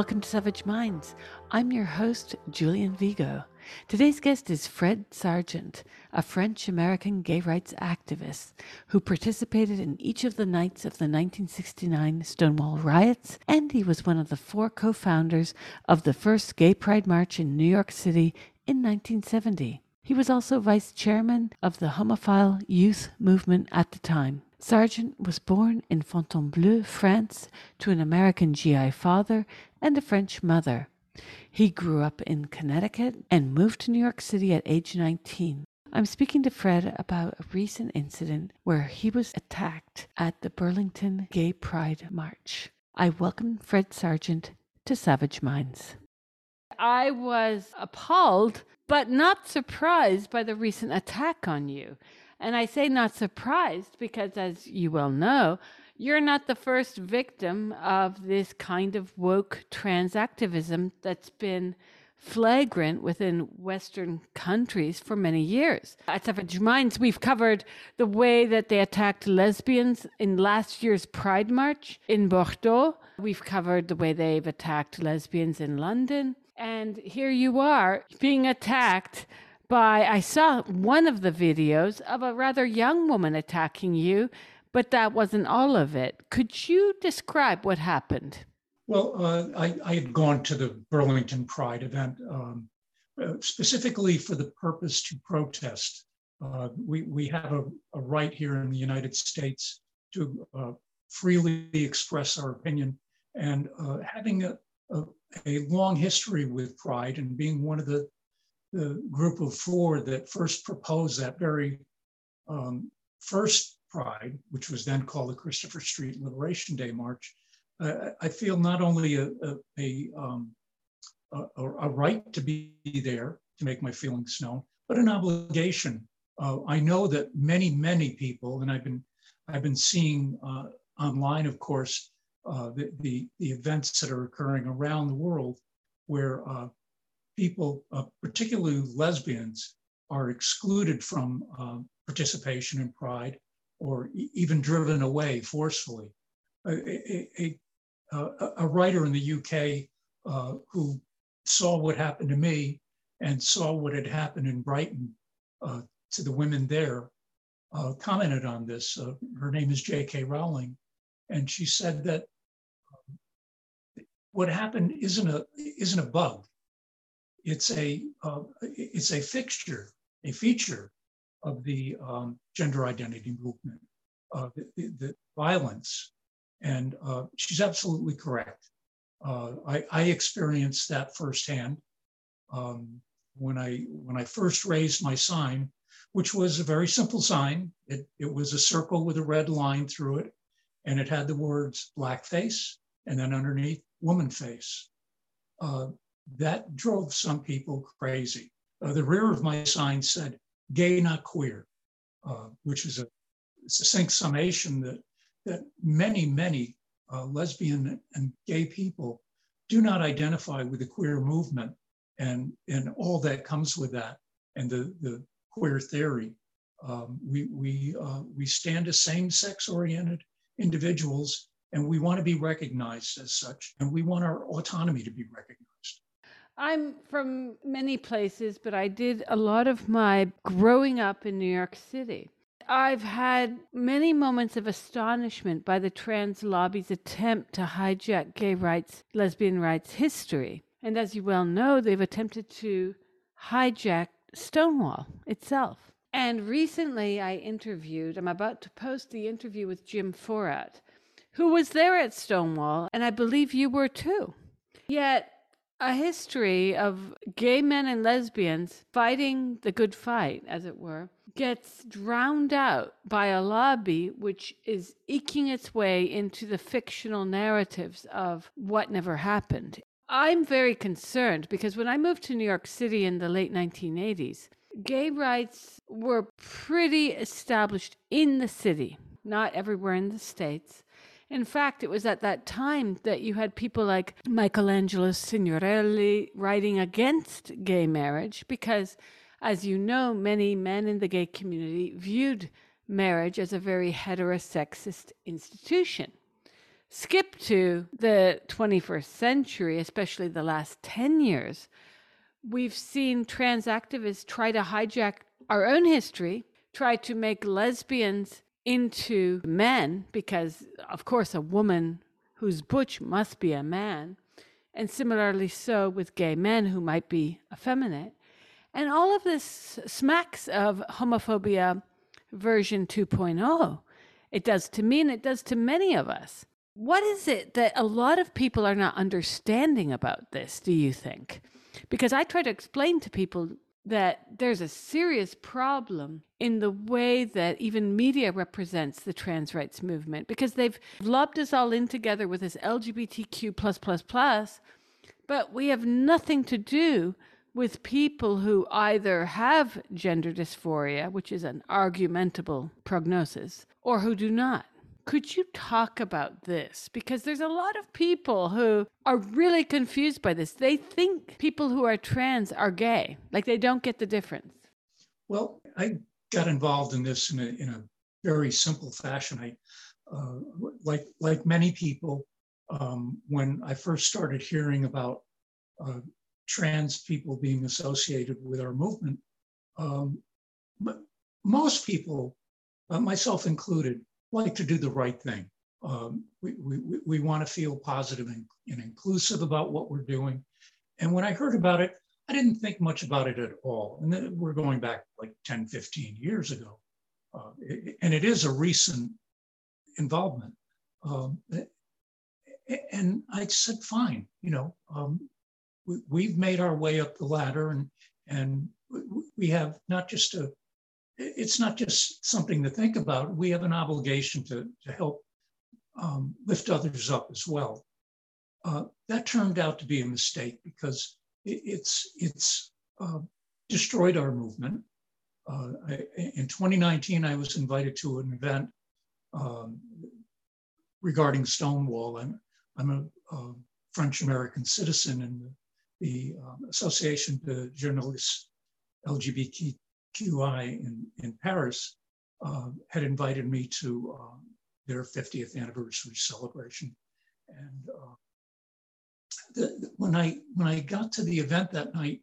Welcome to Savage Minds. I'm your host, Julian Vigo. Today's guest is Fred Sargent, a French American gay rights activist who participated in each of the nights of the 1969 Stonewall riots, and he was one of the four co founders of the first Gay Pride March in New York City in 1970. He was also vice chairman of the homophile youth movement at the time. Sargent was born in Fontainebleau, France, to an American GI father and a French mother. He grew up in Connecticut and moved to New York City at age 19. I'm speaking to Fred about a recent incident where he was attacked at the Burlington Gay Pride March. I welcome Fred Sargent to Savage Minds. I was appalled, but not surprised by the recent attack on you. And I say not surprised because, as you well know, you're not the first victim of this kind of woke trans activism that's been flagrant within Western countries for many years. At Savage Minds, we've covered the way that they attacked lesbians in last year's Pride March in Bordeaux. We've covered the way they've attacked lesbians in London. And here you are being attacked by I saw one of the videos of a rather young woman attacking you, but that wasn't all of it. Could you describe what happened? Well, uh, I, I, had gone to the Burlington Pride event um, uh, specifically for the purpose to protest. Uh, we, we have a, a, right here in the United States to uh, freely express our opinion. And uh, having a, a, a long history with Pride and being one of the the group of four that first proposed that very um, first Pride, which was then called the Christopher Street Liberation Day March, uh, I feel not only a, a, a, um, a, a, right to be there to make my feelings known, but an obligation. Uh, I know that many, many people, and I've been, I've been seeing uh, online, of course, uh, the, the, the events that are occurring around the world where uh, people, uh, particularly lesbians, are excluded from uh, participation in Pride or e- even driven away forcefully. A, a, a, writer in the UK uh, who saw what happened to me and saw what had happened in Brighton uh, to the women there uh, commented on this. Uh, her name is J.K. Rowling, and she said that um, what happened isn't a isn't a bug it's a uh, it's a fixture, a feature of the um, gender identity movement, uh, the, the, violence, and uh, she's absolutely correct. Uh, I, I, experienced that firsthand um, when I when I first raised my sign, which was a very simple sign. It, it was a circle with a red line through it, and it had the words blackface and then underneath woman face. Uh, that drove some people crazy. Uh, the rear of my sign said, gay, not queer, uh, which is a succinct summation that, that many, many uh, lesbian and gay people do not identify with the queer movement and, and all that comes with that and the, the queer theory. Um, we, we, uh, we stand as same sex oriented individuals and we want to be recognized as such and we want our autonomy to be recognized. I'm from many places, but I did a lot of my growing up in New York City. I've had many moments of astonishment by the trans lobby's attempt to hijack gay rights, lesbian rights history. And as you well know, they've attempted to hijack Stonewall itself. And recently I interviewed, I'm about to post the interview with Jim Fouratt, who was there at Stonewall, and I believe you were too. Yet a history of gay men and lesbians fighting the good fight, as it were, gets drowned out by a lobby which is eking its way into the fictional narratives of what never happened. I'm very concerned because when I moved to New York City in the late 1980s, gay rights were pretty established in the city, not everywhere in the States. In fact, it was at that time that you had people like Michelangelo Signorile writing against gay marriage because, as you know, many men in the gay community viewed marriage as a very heterosexist institution. skip to the 21st century, especially the last 10 years, we've seen trans activists try to hijack our own history, try to make lesbians into men, because, of course, a woman who's butch must be a man, and similarly so with gay men who might be effeminate. And all of this smacks of homophobia version 2.0. It does to me and it does to many of us. What is it that a lot of people are not understanding about this, do you think? Because I try to explain to people that there's a serious problem in the way that even media represents the trans rights movement because they've lobbed us all in together with this LGBTQ plus plus plus, but we have nothing to do with people who either have gender dysphoria, which is an argumentable prognosis, or who do not. Could you talk about this? Because there's a lot of people who are really confused by this. They think people who are trans are gay, like they don't get the difference. Well, I got involved in this in a, in a very simple fashion. I, uh, like, like many people, um, when I first started hearing about uh, trans people being associated with our movement, um, but most people, uh, myself included, like to do the right thing. Um, we, we, we want to feel positive and, and inclusive about what we're doing. And when I heard about it, I didn't think much about it at all. And then we're going back like 10, 15 years ago. Uh, it, and it is a recent involvement. Um, and I said, fine, you know, um, we, have made our way up the ladder and, and we have not just a it's not just something to think about. We have an obligation to, to help um, lift others up as well. Uh, that turned out to be a mistake because it, it's it's uh, destroyed our movement. Uh, I, in 2019, I was invited to an event um, regarding Stonewall. I'm, I'm a, a French American citizen, and the, the um, Association de Journalistes LGBT QI in, in Paris uh, had invited me to uh, their 50th anniversary celebration. And uh, the, when, I, when I got to the event that night,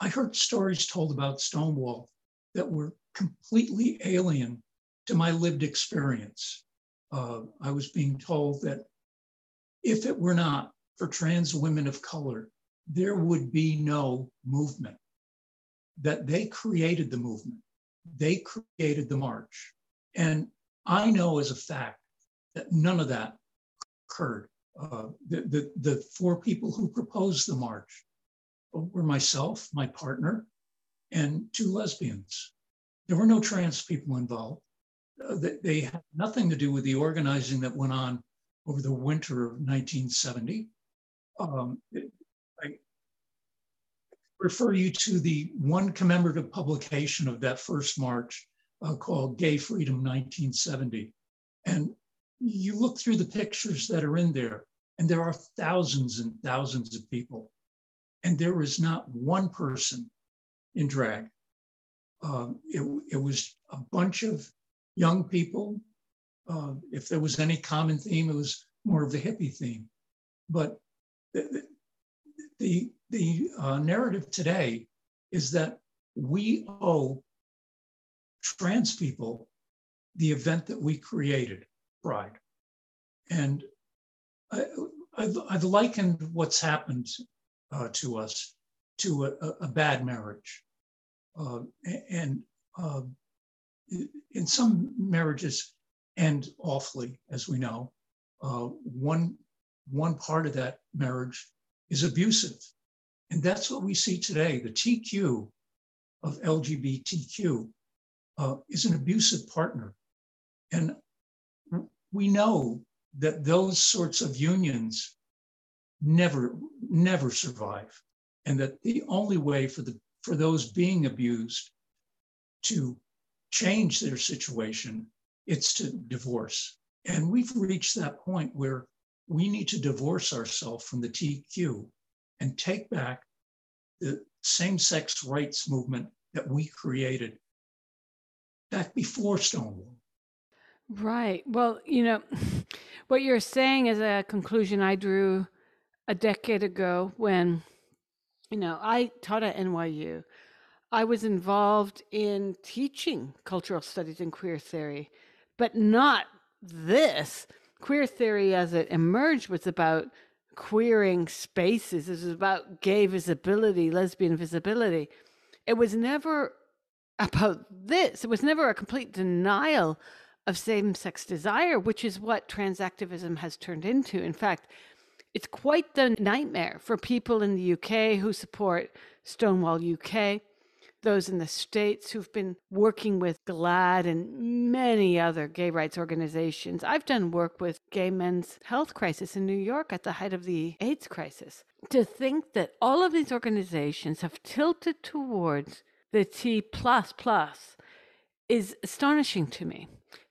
I heard stories told about Stonewall that were completely alien to my lived experience. Uh, I was being told that if it were not for trans women of color, there would be no movement that they created the movement, they created the march. And I know as a fact that none of that occurred. Uh, the, the, the four people who proposed the march were myself, my partner, and two lesbians. There were no trans people involved. Uh, they, they had nothing to do with the organizing that went on over the winter of 1970. Um, refer you to the one commemorative publication of that first march uh, called Gay Freedom 1970. And you look through the pictures that are in there, and there are thousands and thousands of people. And there is not one person in drag. Um, it, it, was a bunch of young people. Uh, if there was any common theme, it was more of the hippie theme. But the, the, the uh, narrative today is that we owe trans people the event that we created, Pride. And I, have I've likened what's happened uh, to us to a, a bad marriage. Uh, and uh, in some marriages end awfully, as we know. Uh, one, one part of that marriage is abusive. And that's what we see today. The TQ of LGBTQ uh, is an abusive partner. And we know that those sorts of unions never, never survive. And that the only way for, the, for those being abused to change their situation, it's to divorce. And we've reached that point where we need to divorce ourselves from the TQ and take back the same sex rights movement that we created back before Stonewall. Right. Well, you know, what you're saying is a conclusion I drew a decade ago when, you know, I taught at NYU. I was involved in teaching cultural studies and queer theory, but not this. Queer theory as it emerged was about queering spaces, it was about gay visibility, lesbian visibility. It was never about this, it was never a complete denial of same sex desire, which is what trans activism has turned into. In fact, it's quite the nightmare for people in the UK who support Stonewall UK, those in the States who've been working with GLAAD and many other gay rights organizations. I've done work with gay men's health crisis in New York at the height of the AIDS crisis. To think that all of these organizations have tilted towards the T plus plus is astonishing to me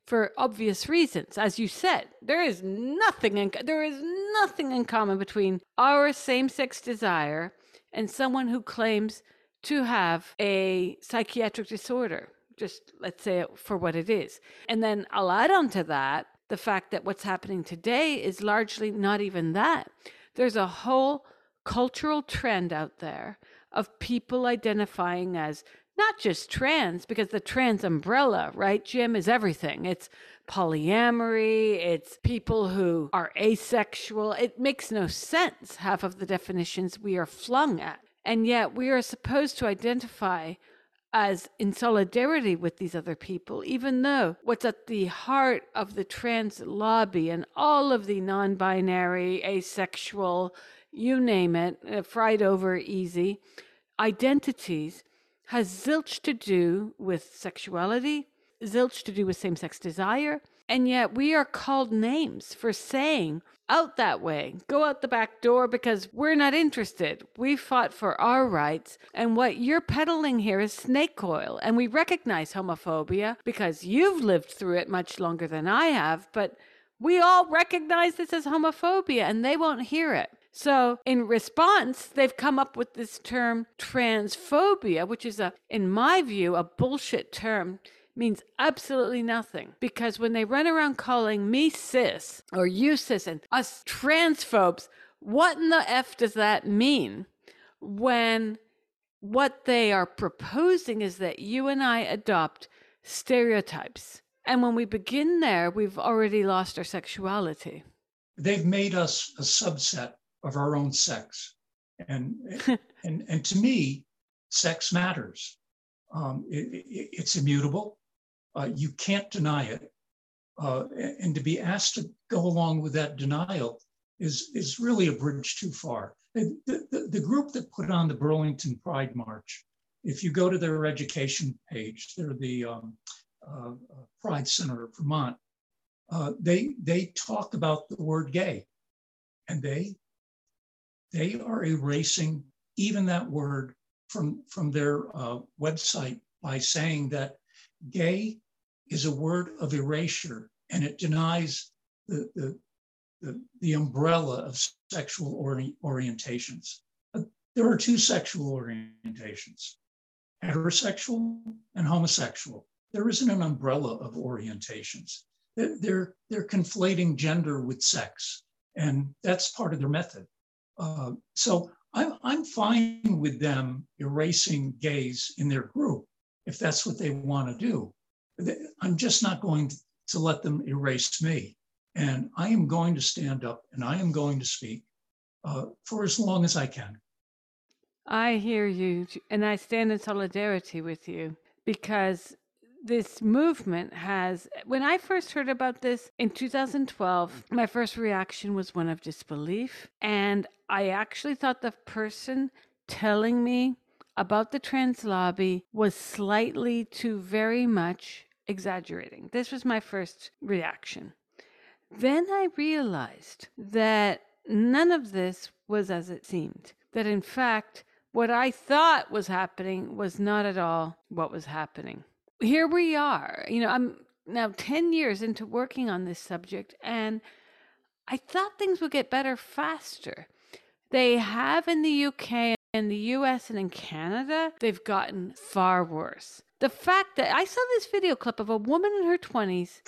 for obvious reasons. As you said, there is nothing in, there is nothing in common between our same-sex desire and someone who claims to have a psychiatric disorder. Just let's say for what it is. And then I'll add on to that the fact that what's happening today is largely not even that. There's a whole cultural trend out there of people identifying as not just trans, because the trans umbrella, right, Jim, is everything. It's polyamory, it's people who are asexual. It makes no sense, half of the definitions we are flung at. And yet we are supposed to identify as in solidarity with these other people, even though what's at the heart of the trans lobby and all of the non binary, asexual, you name it, uh, fried over easy identities has zilch to do with sexuality, zilch to do with same sex desire, and yet we are called names for saying, out that way, go out the back door because we're not interested. We fought for our rights, and what you're peddling here is snake oil. And we recognize homophobia because you've lived through it much longer than I have, but we all recognize this as homophobia and they won't hear it. So, in response, they've come up with this term transphobia, which is a, in my view, a bullshit term means absolutely nothing because when they run around calling me cis or you cis and us transphobes, what in the F does that mean when what they are proposing is that you and I adopt stereotypes? And when we begin there, we've already lost our sexuality. They've made us a subset of our own sex. And, and, and to me, sex matters. Um, it, it, it's immutable. Uh, you can't deny it. Uh, and to be asked to go along with that denial is, is really a bridge too far. The, the, the group that put on the Burlington Pride March, if you go to their education page, they're the um, uh, Pride Center of Vermont, uh, they, they talk about the word gay and they they are erasing even that word from, from their uh, website by saying that gay is a word of erasure and it denies the, the, the, the umbrella of sexual ori- orientations. Uh, there are two sexual orientations heterosexual and homosexual. There isn't an umbrella of orientations. They're, they're conflating gender with sex, and that's part of their method. Uh, so I'm, I'm fine with them erasing gays in their group if that's what they want to do. I'm just not going to let them erase me. And I am going to stand up and I am going to speak uh, for as long as I can. I hear you, and I stand in solidarity with you because this movement has when i first heard about this in 2012 my first reaction was one of disbelief and i actually thought the person telling me about the trans lobby was slightly too very much exaggerating this was my first reaction then i realized that none of this was as it seemed that in fact what i thought was happening was not at all what was happening here we are. You know, I'm now 10 years into working on this subject, and I thought things would get better faster. They have in the UK, in the US, and in Canada, they've gotten far worse. The fact that I saw this video clip of a woman in her 20s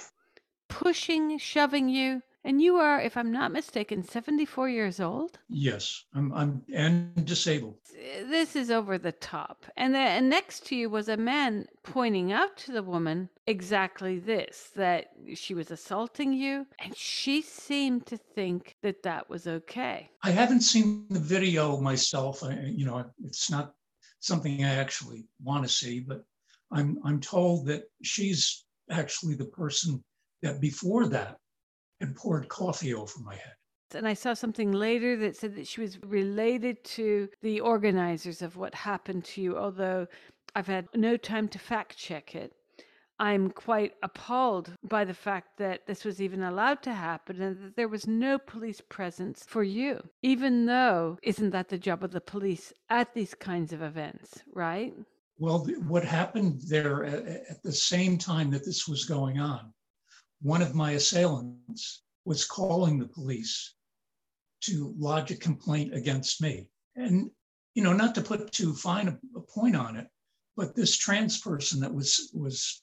pushing, shoving you. And you are, if I'm not mistaken, 74 years old? Yes, I'm, I'm and disabled. This is over the top. And, the, and next to you was a man pointing out to the woman exactly this that she was assaulting you. And she seemed to think that that was okay. I haven't seen the video myself. I, you know, it's not something I actually want to see, but I'm, I'm told that she's actually the person that before that had poured coffee over my head. And I saw something later that said that she was related to the organizers of what happened to you, although I've had no time to fact check it. I'm quite appalled by the fact that this was even allowed to happen and that there was no police presence for you, even though, isn't that the job of the police at these kinds of events, right? Well, what happened there at the same time that this was going on, one of my assailants was calling the police to lodge a complaint against me. And, you know, not to put too fine a, a point on it, but this trans person that was, was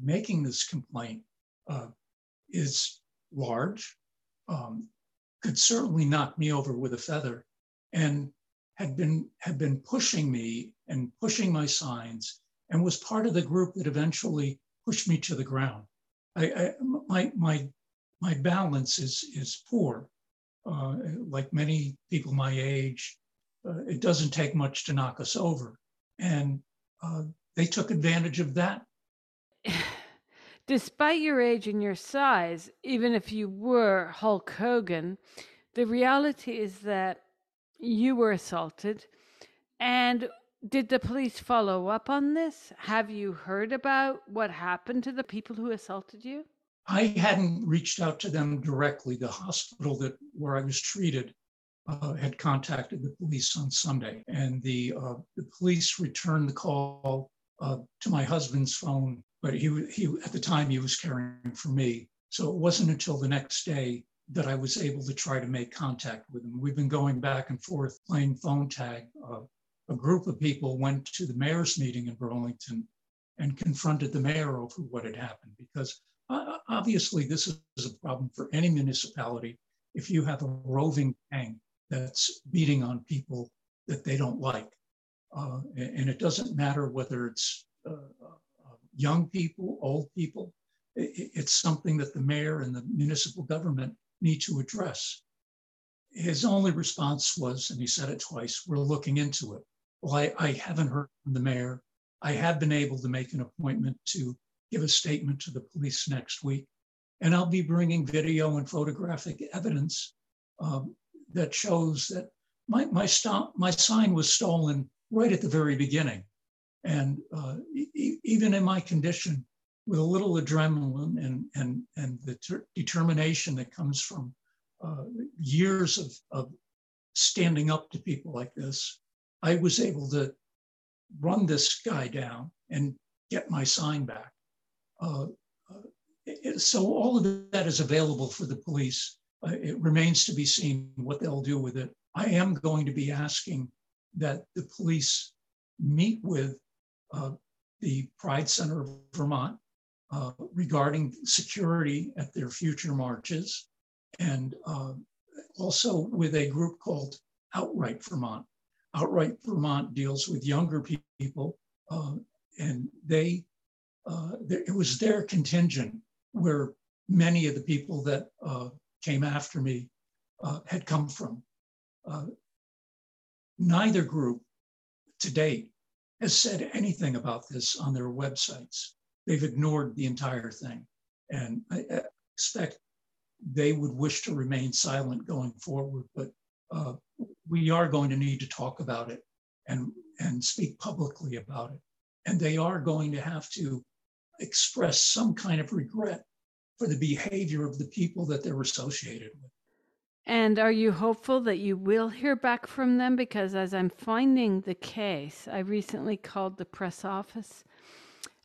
making this complaint uh, is large, um, could certainly knock me over with a feather, and had been had been pushing me and pushing my signs, and was part of the group that eventually pushed me to the ground. I, I my my my balance is is poor, uh, like many people my age. Uh, it doesn't take much to knock us over, and uh, they took advantage of that Despite your age and your size, even if you were Hulk Hogan, the reality is that you were assaulted. And did the police follow up on this? Have you heard about what happened to the people who assaulted you? I hadn't reached out to them directly. The hospital that where I was treated uh, had contacted the police on Sunday, and the uh, the police returned the call uh, to my husband's phone but he, he at the time he was caring for me. So it wasn't until the next day that I was able to try to make contact with him. We've been going back and forth playing phone tag. Uh, a group of people went to the mayor's meeting in Burlington and confronted the mayor over what had happened because uh, obviously this is a problem for any municipality if you have a roving gang that's beating on people that they don't like. Uh, and it doesn't matter whether it's uh, young people, old people. It's something that the mayor and the municipal government need to address. His only response was, and he said it twice, we're looking into it. Well, I, I haven't heard from the mayor. I have been able to make an appointment to give a statement to the police next week. And I'll be bringing video and photographic evidence um, that shows that my, my, st- my sign was stolen right at the very beginning. And uh, e- even in my condition, with a little adrenaline and, and, and the ter- determination that comes from uh, years of, of standing up to people like this, I was able to run this guy down and get my sign back. Uh, uh so all of that is available for the police. Uh, it remains to be seen what they'll do with it. I am going to be asking that the police meet with uh, the Pride Center of Vermont uh, regarding security at their future marches, and uh, also with a group called Outright Vermont. Outright Vermont deals with younger people, uh, and they uh, it was their contingent where many of the people that uh, came after me had come from. neither group to date has said anything about this on their websites. They've ignored the entire thing. And I expect they would wish to remain silent going forward, but uh, we are going to need to talk about it and, and speak publicly about it. And they are going to have to express some kind of regret for the behavior of the people that they're associated with. And are you hopeful that you will hear back from them? Because as I'm finding the case, I recently called the press office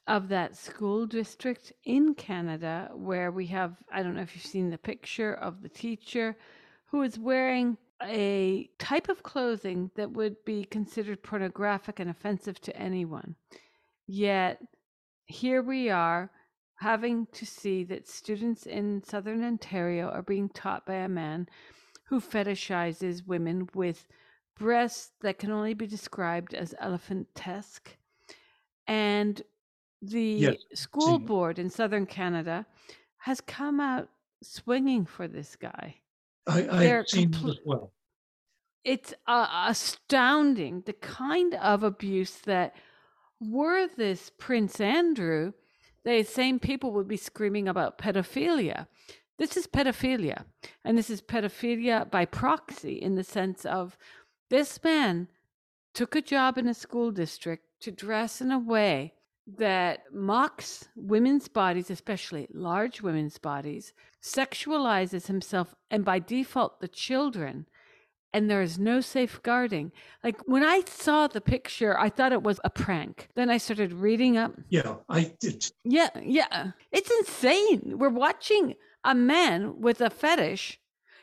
of that school district in Canada where we have, I don't know if you've seen the picture of the teacher who is wearing a type of clothing that would be considered pornographic and offensive to anyone. Yet here we are having to see that students in southern Ontario are being taught by a man who fetishizes women with breasts that can only be described as elephantesque. And the Yes, school board in southern Canada has come out swinging for this guy. I, I've seen it as well. it's uh, astounding the kind of abuse that were this Prince Andrew, the same people would be screaming about pedophilia. This is pedophilia, and this is pedophilia by proxy in the sense of this man took a job in a school district to dress in a way that mocks women's bodies, especially large women's bodies, sexualizes himself, and by default, the children and there is no safeguarding. Like when I saw the picture, I thought it was a prank. Then I started reading up. Yeah, I did. Yeah, yeah. It's insane. We're watching a man with a fetish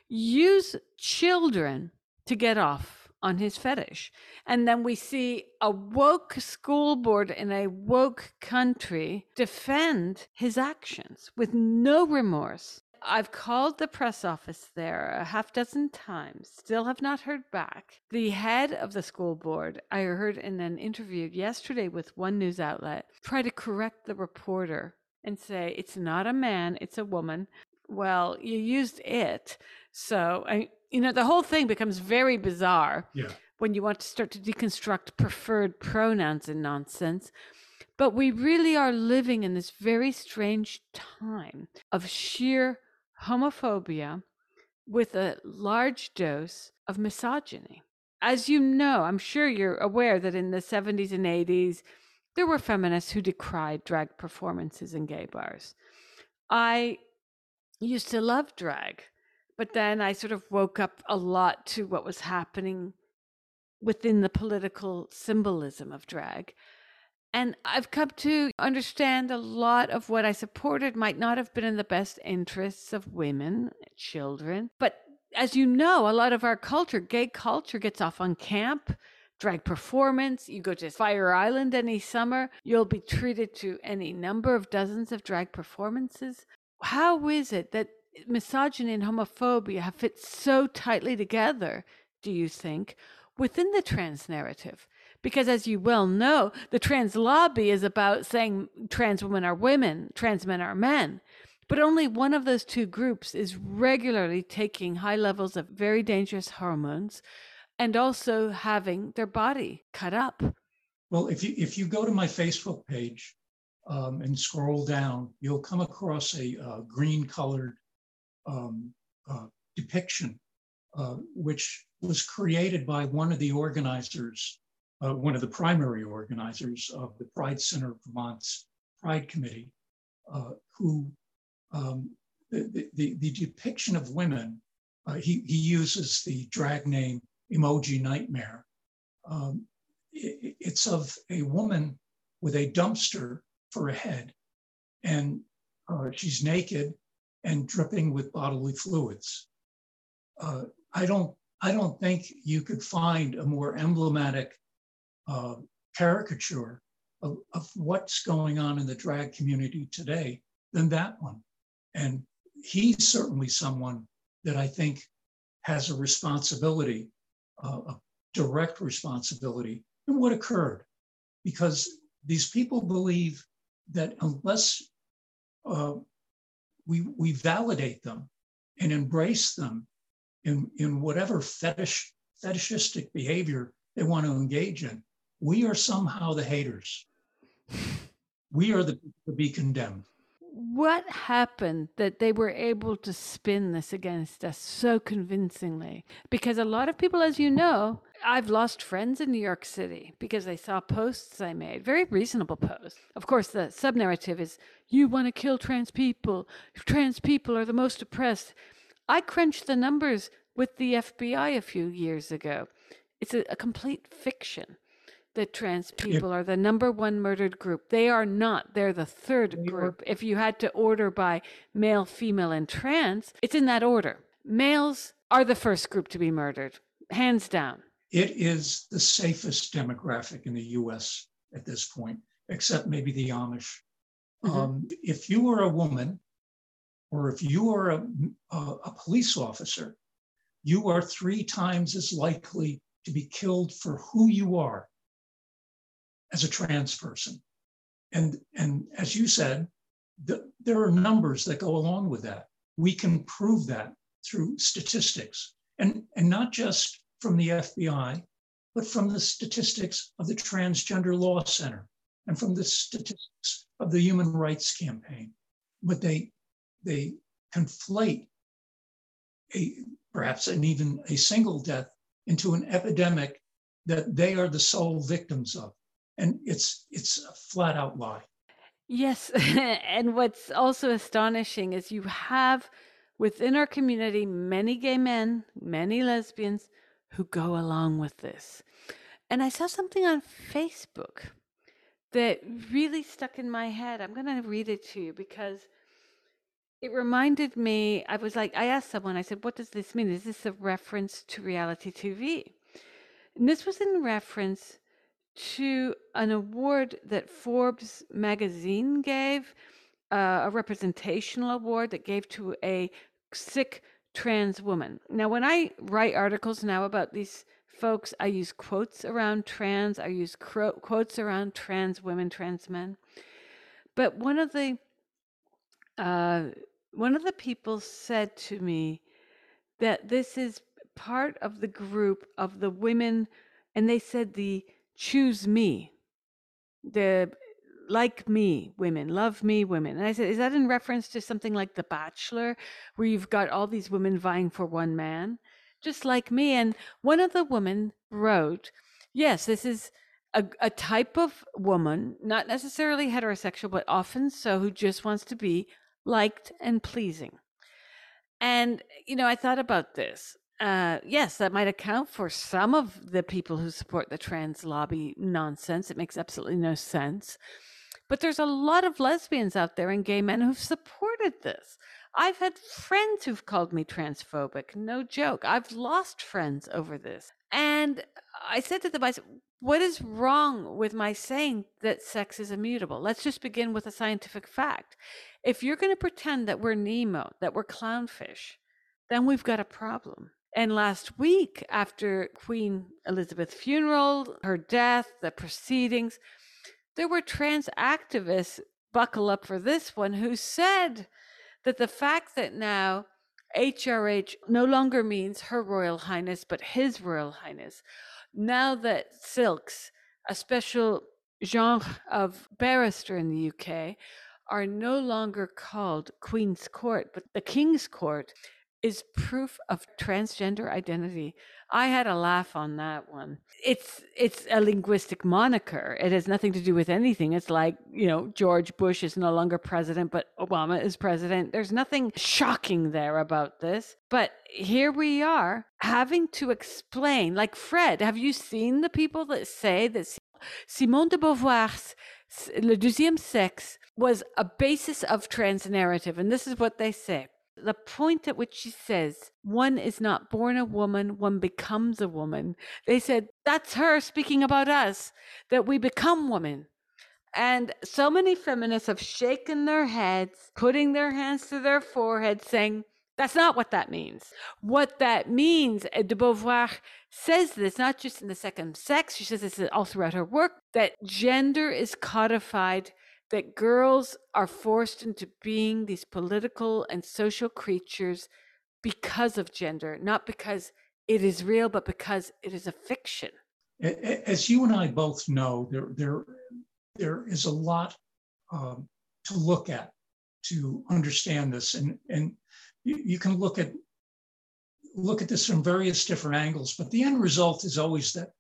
use children to get off on his fetish. And then we see a woke school board in a woke country defend his actions with no remorse. I've called the press office there a half dozen times, still have not heard back. The head of the school board, I heard in an interview yesterday with one news outlet, try to correct the reporter and say, it's not a man, it's a woman. Well, you used it. So, I, you know, the whole thing becomes very bizarre Yeah. when you want to start to deconstruct preferred pronouns and nonsense. But we really are living in this very strange time of sheer homophobia with a large dose of misogyny. As you know, I'm sure you're aware that in the 70s and 80s, there were feminists who decried drag performances in gay bars. I used to love drag, but then I sort of woke up a lot to what was happening within the political symbolism of drag. And I've come to understand a lot of what I supported might not have been in the best interests of women, children. But as you know, a lot of our culture, gay culture, gets off on camp, drag performance. You go to Fire Island any summer, you'll be treated to any number of dozens of drag performances. How is it that misogyny and homophobia have fit so tightly together, do you think, within the trans narrative? Because as you well know, the trans lobby is about saying trans women are women, trans men are men. But only one of those two groups is regularly taking high levels of very dangerous hormones and also having their body cut up. Well, if you if you go to my Facebook page um, and scroll down, you'll come across a uh, green colored um, uh, depiction, uh, which was created by one of the organizers, uh, one of the primary organizers of the Pride Center of Vermont's Pride Committee, uh, who um, the, the, the depiction of women, uh, he, he uses the drag name Emoji Nightmare. Um, it, it's of a woman with a dumpster for a head, and uh, she's naked and dripping with bodily fluids. Uh, I don't, I don't think you could find a more emblematic uh, caricature of, of what's going on in the drag community today than that one. And he's certainly someone that I think has a responsibility, uh, a direct responsibility in what occurred, because these people believe that unless uh, we, we validate them and embrace them in, in whatever fetish, fetishistic behavior they want to engage in, we are somehow the haters. We are the people to be condemned. What happened that they were able to spin this against us so convincingly? Because a lot of people, as you know, I've lost friends in New York City because they saw posts I made, very reasonable posts. Of course, the sub narrative is you want to kill trans people, trans people are the most oppressed. I crunched the numbers with the FBI a few years ago. It's a, a complete fiction that trans people are the number one murdered group. They are not. They're the third group. If you had to order by male, female, and trans, it's in that order. Males are the first group to be murdered, hands down. It is the safest demographic in the US at this point, except maybe the Amish. Mm-hmm. Um, if you are a woman or if you are a, a, a police officer, you are three times as likely to be killed for who you are as a trans person. And, and as you said, the, there are numbers that go along with that. We can prove that through statistics and, and not just from the FBI, but from the statistics of the Transgender Law Center and from the statistics of the Human Rights Campaign. But they, they conflate a, perhaps an even a single death into an epidemic that they are the sole victims of. And it's, it's a flat out lie. Yes. and what's also astonishing is you have within our community many gay men, many lesbians who go along with this. And I saw something on Facebook that really stuck in my head. I'm going to read it to you because it reminded me. I was like, I asked someone, I said, What does this mean? Is this a reference to reality TV? And this was in reference to an award that Forbes magazine gave, uh, a representational award that gave to a sick trans woman. Now, when I write articles now about these folks, I use quotes around trans, I use cro- quotes around trans women, trans men. But one of the uh, one of the people said to me that this is part of the group of the women, and they said the choose me, the like me women, love me women. And I said, is that in reference to something like The Bachelor, where you've got all these women vying for one man, just like me? And one of the women wrote, yes, this is a, a type of woman, not necessarily heterosexual, but often so, who just wants to be liked and pleasing. And, you know, I thought about this. Uh, yes, that might account for some of the people who support the trans lobby nonsense. It makes absolutely no sense. But there's a lot of lesbians out there and gay men who've supported this. I've had friends who've called me transphobic. No joke. I've lost friends over this. And I said to I said, what is wrong with my saying that sex is immutable? Let's just begin with a scientific fact. If you're going to pretend that we're Nemo, that we're clownfish, then we've got a problem. And last week, after Queen Elizabeth's funeral, her death, the proceedings, there were trans activists, buckle up for this one, who said that the fact that now HRH no longer means Her Royal Highness, but His Royal Highness, now that silks, a special genre of barrister in the UK, are no longer called Queen's Court, but the King's Court, is proof of transgender identity. I had a laugh on that one. It's it's a linguistic moniker. It has nothing to do with anything. It's like, you know, George Bush is no longer president, but Obama is president. There's nothing shocking there about this. But here we are having to explain, like Fred, have you seen the people that say that Simone de Beauvoir's Le Deuxième Sexe was a basis of trans narrative? And this is what they say the point at which she says, one is not born a woman, one becomes a woman. They said, that's her speaking about us, that we become women. And so many feminists have shaken their heads, putting their hands to their foreheads, saying, that's not what that means. What that means, eh, de Beauvoir says this not just in the second sex, she says this all throughout her work, that gender is codified that girls are forced into being these political and social creatures because of gender, not because it is real, but because it is a fiction. As you and I both know, there, there, there is a lot um, to look at to understand this, and, and you, you can look at look at this from various different angles. But the end result is always that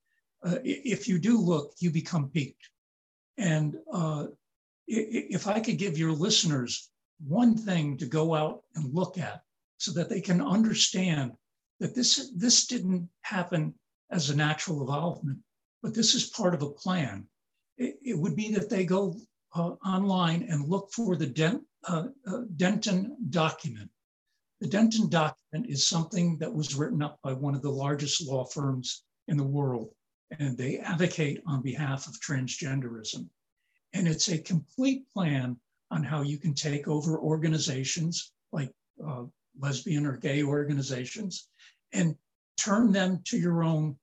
uh, if you do look, you become peaked. and uh, if I could give your listeners one thing to go out and look at so that they can understand that this, this didn't happen as a natural evolvement, but this is part of a plan. It, it would be that they go uh, online and look for the Dent, uh, uh, Denton document. The Denton document is something that was written up by one of the largest law firms in the world, and they advocate on behalf of transgenderism. And it's a complete plan on how you can take over organizations like uh, lesbian or gay organizations and turn them to your own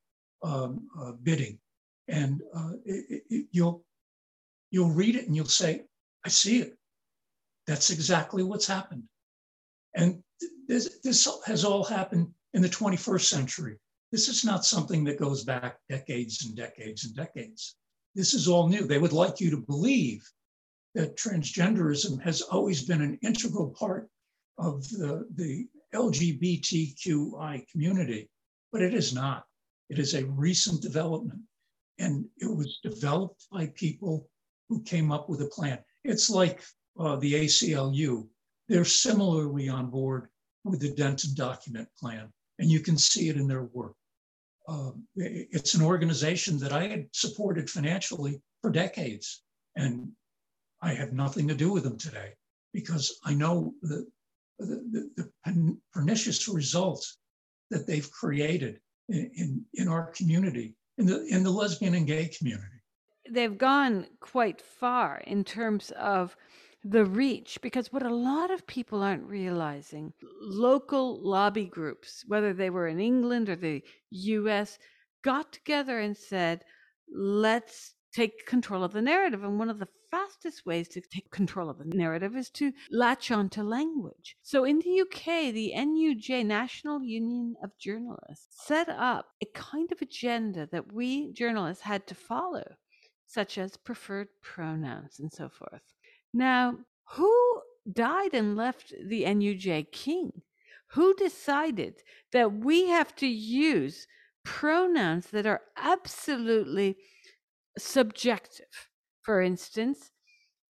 um, uh, bidding. And uh, it, it, you'll, you'll read it and you'll say, I see it. That's exactly what's happened. And this, this has all happened in the 21st century. This is not something that goes back decades and decades and decades. This is all new. They would like you to believe that transgenderism has always been an integral part of the, the LGBTQI community, but it is not. It is a recent development. And it was developed by people who came up with a plan. It's like uh, the ACLU. They're similarly on board with the Denton document plan, and you can see it in their work. Uh, it's an organization that I had supported financially for decades, and I have nothing to do with them today because I know the, the, the pernicious results that they've created in, in, in our community, in the, in the lesbian and gay community. They've gone quite far in terms of the reach because what a lot of people aren't realizing local lobby groups whether they were in England or the US got together and said let's take control of the narrative and one of the fastest ways to take control of the narrative is to latch on to language. So in the UK the NUJ National Union of Journalists set up a kind of agenda that we journalists had to follow such as preferred pronouns and so forth now, who died and left the NUJ king? Who decided that we have to use pronouns that are absolutely subjective? For instance,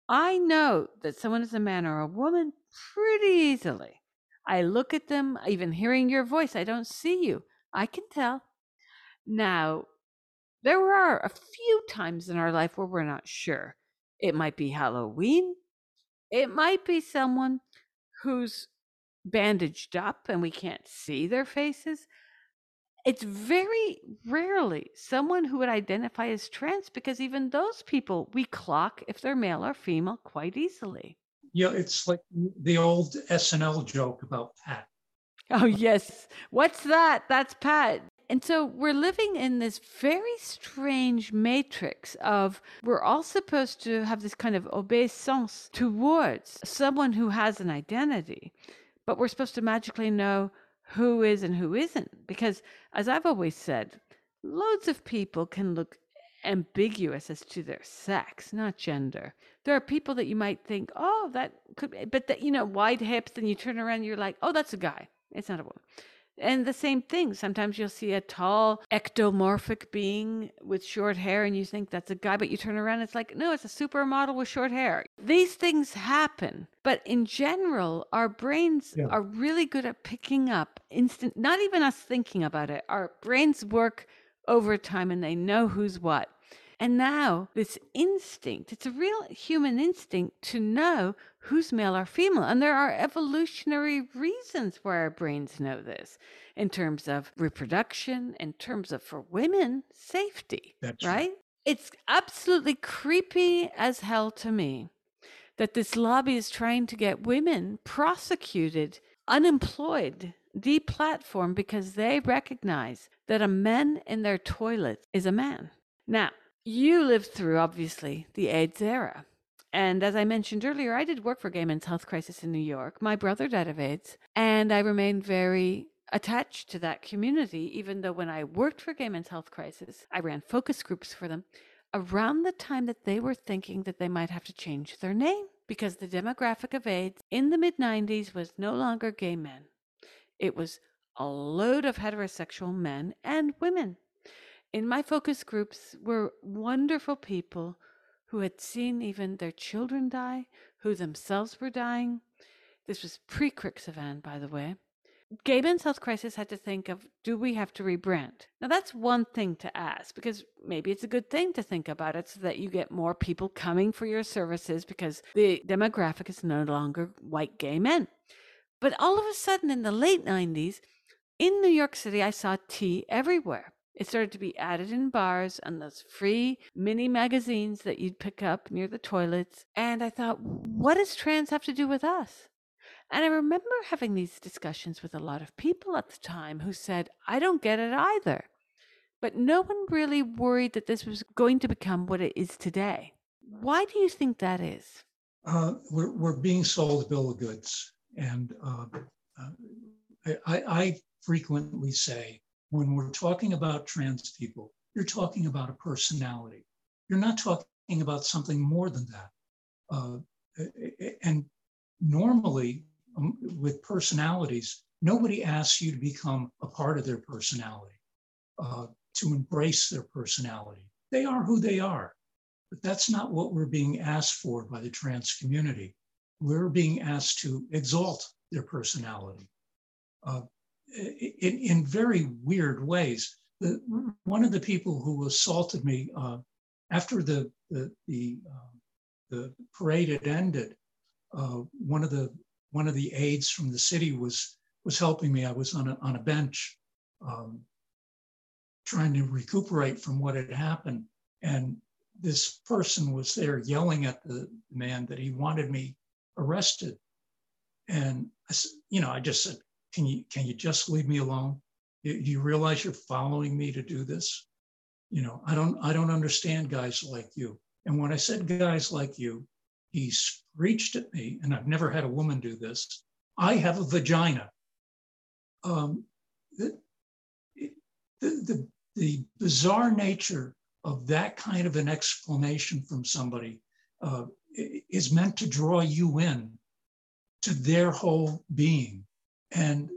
I know that someone is a man or a woman pretty easily. I look at them, even hearing your voice, I don't see you. I can tell. Now, there are a few times in our life where we're not sure. It might be Halloween. It might be someone who's bandaged up and we can't see their faces. It's very rarely someone who would identify as trans because even those people we clock if they're male or female quite easily. Yeah, it's like the old SNL joke about Pat. Oh, yes. What's that? That's Pat. And so we're living in this very strange matrix of we're all supposed to have this kind of obeisance towards someone who has an identity, but we're supposed to magically know who is and who isn't. Because as I've always said, loads of people can look ambiguous as to their sex, not gender. There are people that you might think, oh, that could be, but that, you know, wide hips, then you turn around, you're like, oh, that's a guy. It's not a woman. And the same thing, sometimes you'll see a tall, ectomorphic being with short hair, and you think that's a guy, but you turn around, it's like, no, it's a supermodel with short hair. These things happen. But in general, our brains yeah. are really good at picking up instant, not even us thinking about it. Our brains work over time and they know who's what. And now, this instinct, it's a real human instinct to know who's male or female. And there are evolutionary reasons why our brains know this in terms of reproduction, in terms of, for women, safety. That's right? It's absolutely creepy as hell to me that this lobby is trying to get women prosecuted, unemployed, deplatformed because they recognize that a man in their toilet is a man. Now, you lived through, obviously, the AIDS era. And as I mentioned earlier, I did work for Gay Men's Health Crisis in New York. My brother died of AIDS, and I remained very attached to that community, even though when I worked for Gay Men's Health Crisis, I ran focus groups for them around the time that they were thinking that they might have to change their name because the demographic of AIDS in the mid 90s was no longer gay men. It was a load of heterosexual men and women in my focus groups were wonderful people who had seen even their children die, who themselves were dying. This was pre Crixivan, by the way. Gay Men's Health Crisis had to think of do we have to rebrand? Now, that's one thing to ask because maybe it's a good thing to think about it so that you get more people coming for your services because the demographic is no longer white gay men. But all of a sudden, in the late 90s, in New York City, I saw T everywhere. It started to be added in bars and those free mini magazines that you'd pick up near the toilets. And I thought, what does trans have to do with us? And I remember having these discussions with a lot of people at the time who said, I don't get it either. But no one really worried that this was going to become what it is today. Why do you think that is? Uh, we're, we're being sold a bill of goods. And uh, uh, I, I frequently say when we're talking about trans people, you're talking about a personality. You're not talking about something more than that. Uh, and normally, um, with personalities, nobody asks you to become a part of their personality, uh, to embrace their personality. They are who they are. But that's not what we're being asked for by the trans community. We're being asked to exalt their personality. Uh, in, in very weird ways. The, one of the people who assaulted me uh, after the the the, uh, the, parade had ended, uh, one of the one of the aides from the city was was helping me. I was on a, on a bench, um, trying to recuperate from what had happened, and this person was there yelling at the man that he wanted me arrested. And I, you know, I just said, can you can you just leave me alone? Do you realize you're following me to do this? You know, I don't I don't understand guys like you. And when I said guys like you, he screeched at me, and I've never had a woman do this. I have a vagina. Um, the, the, the, the bizarre nature of that kind of an explanation from somebody uh, is meant to draw you in to their whole being. And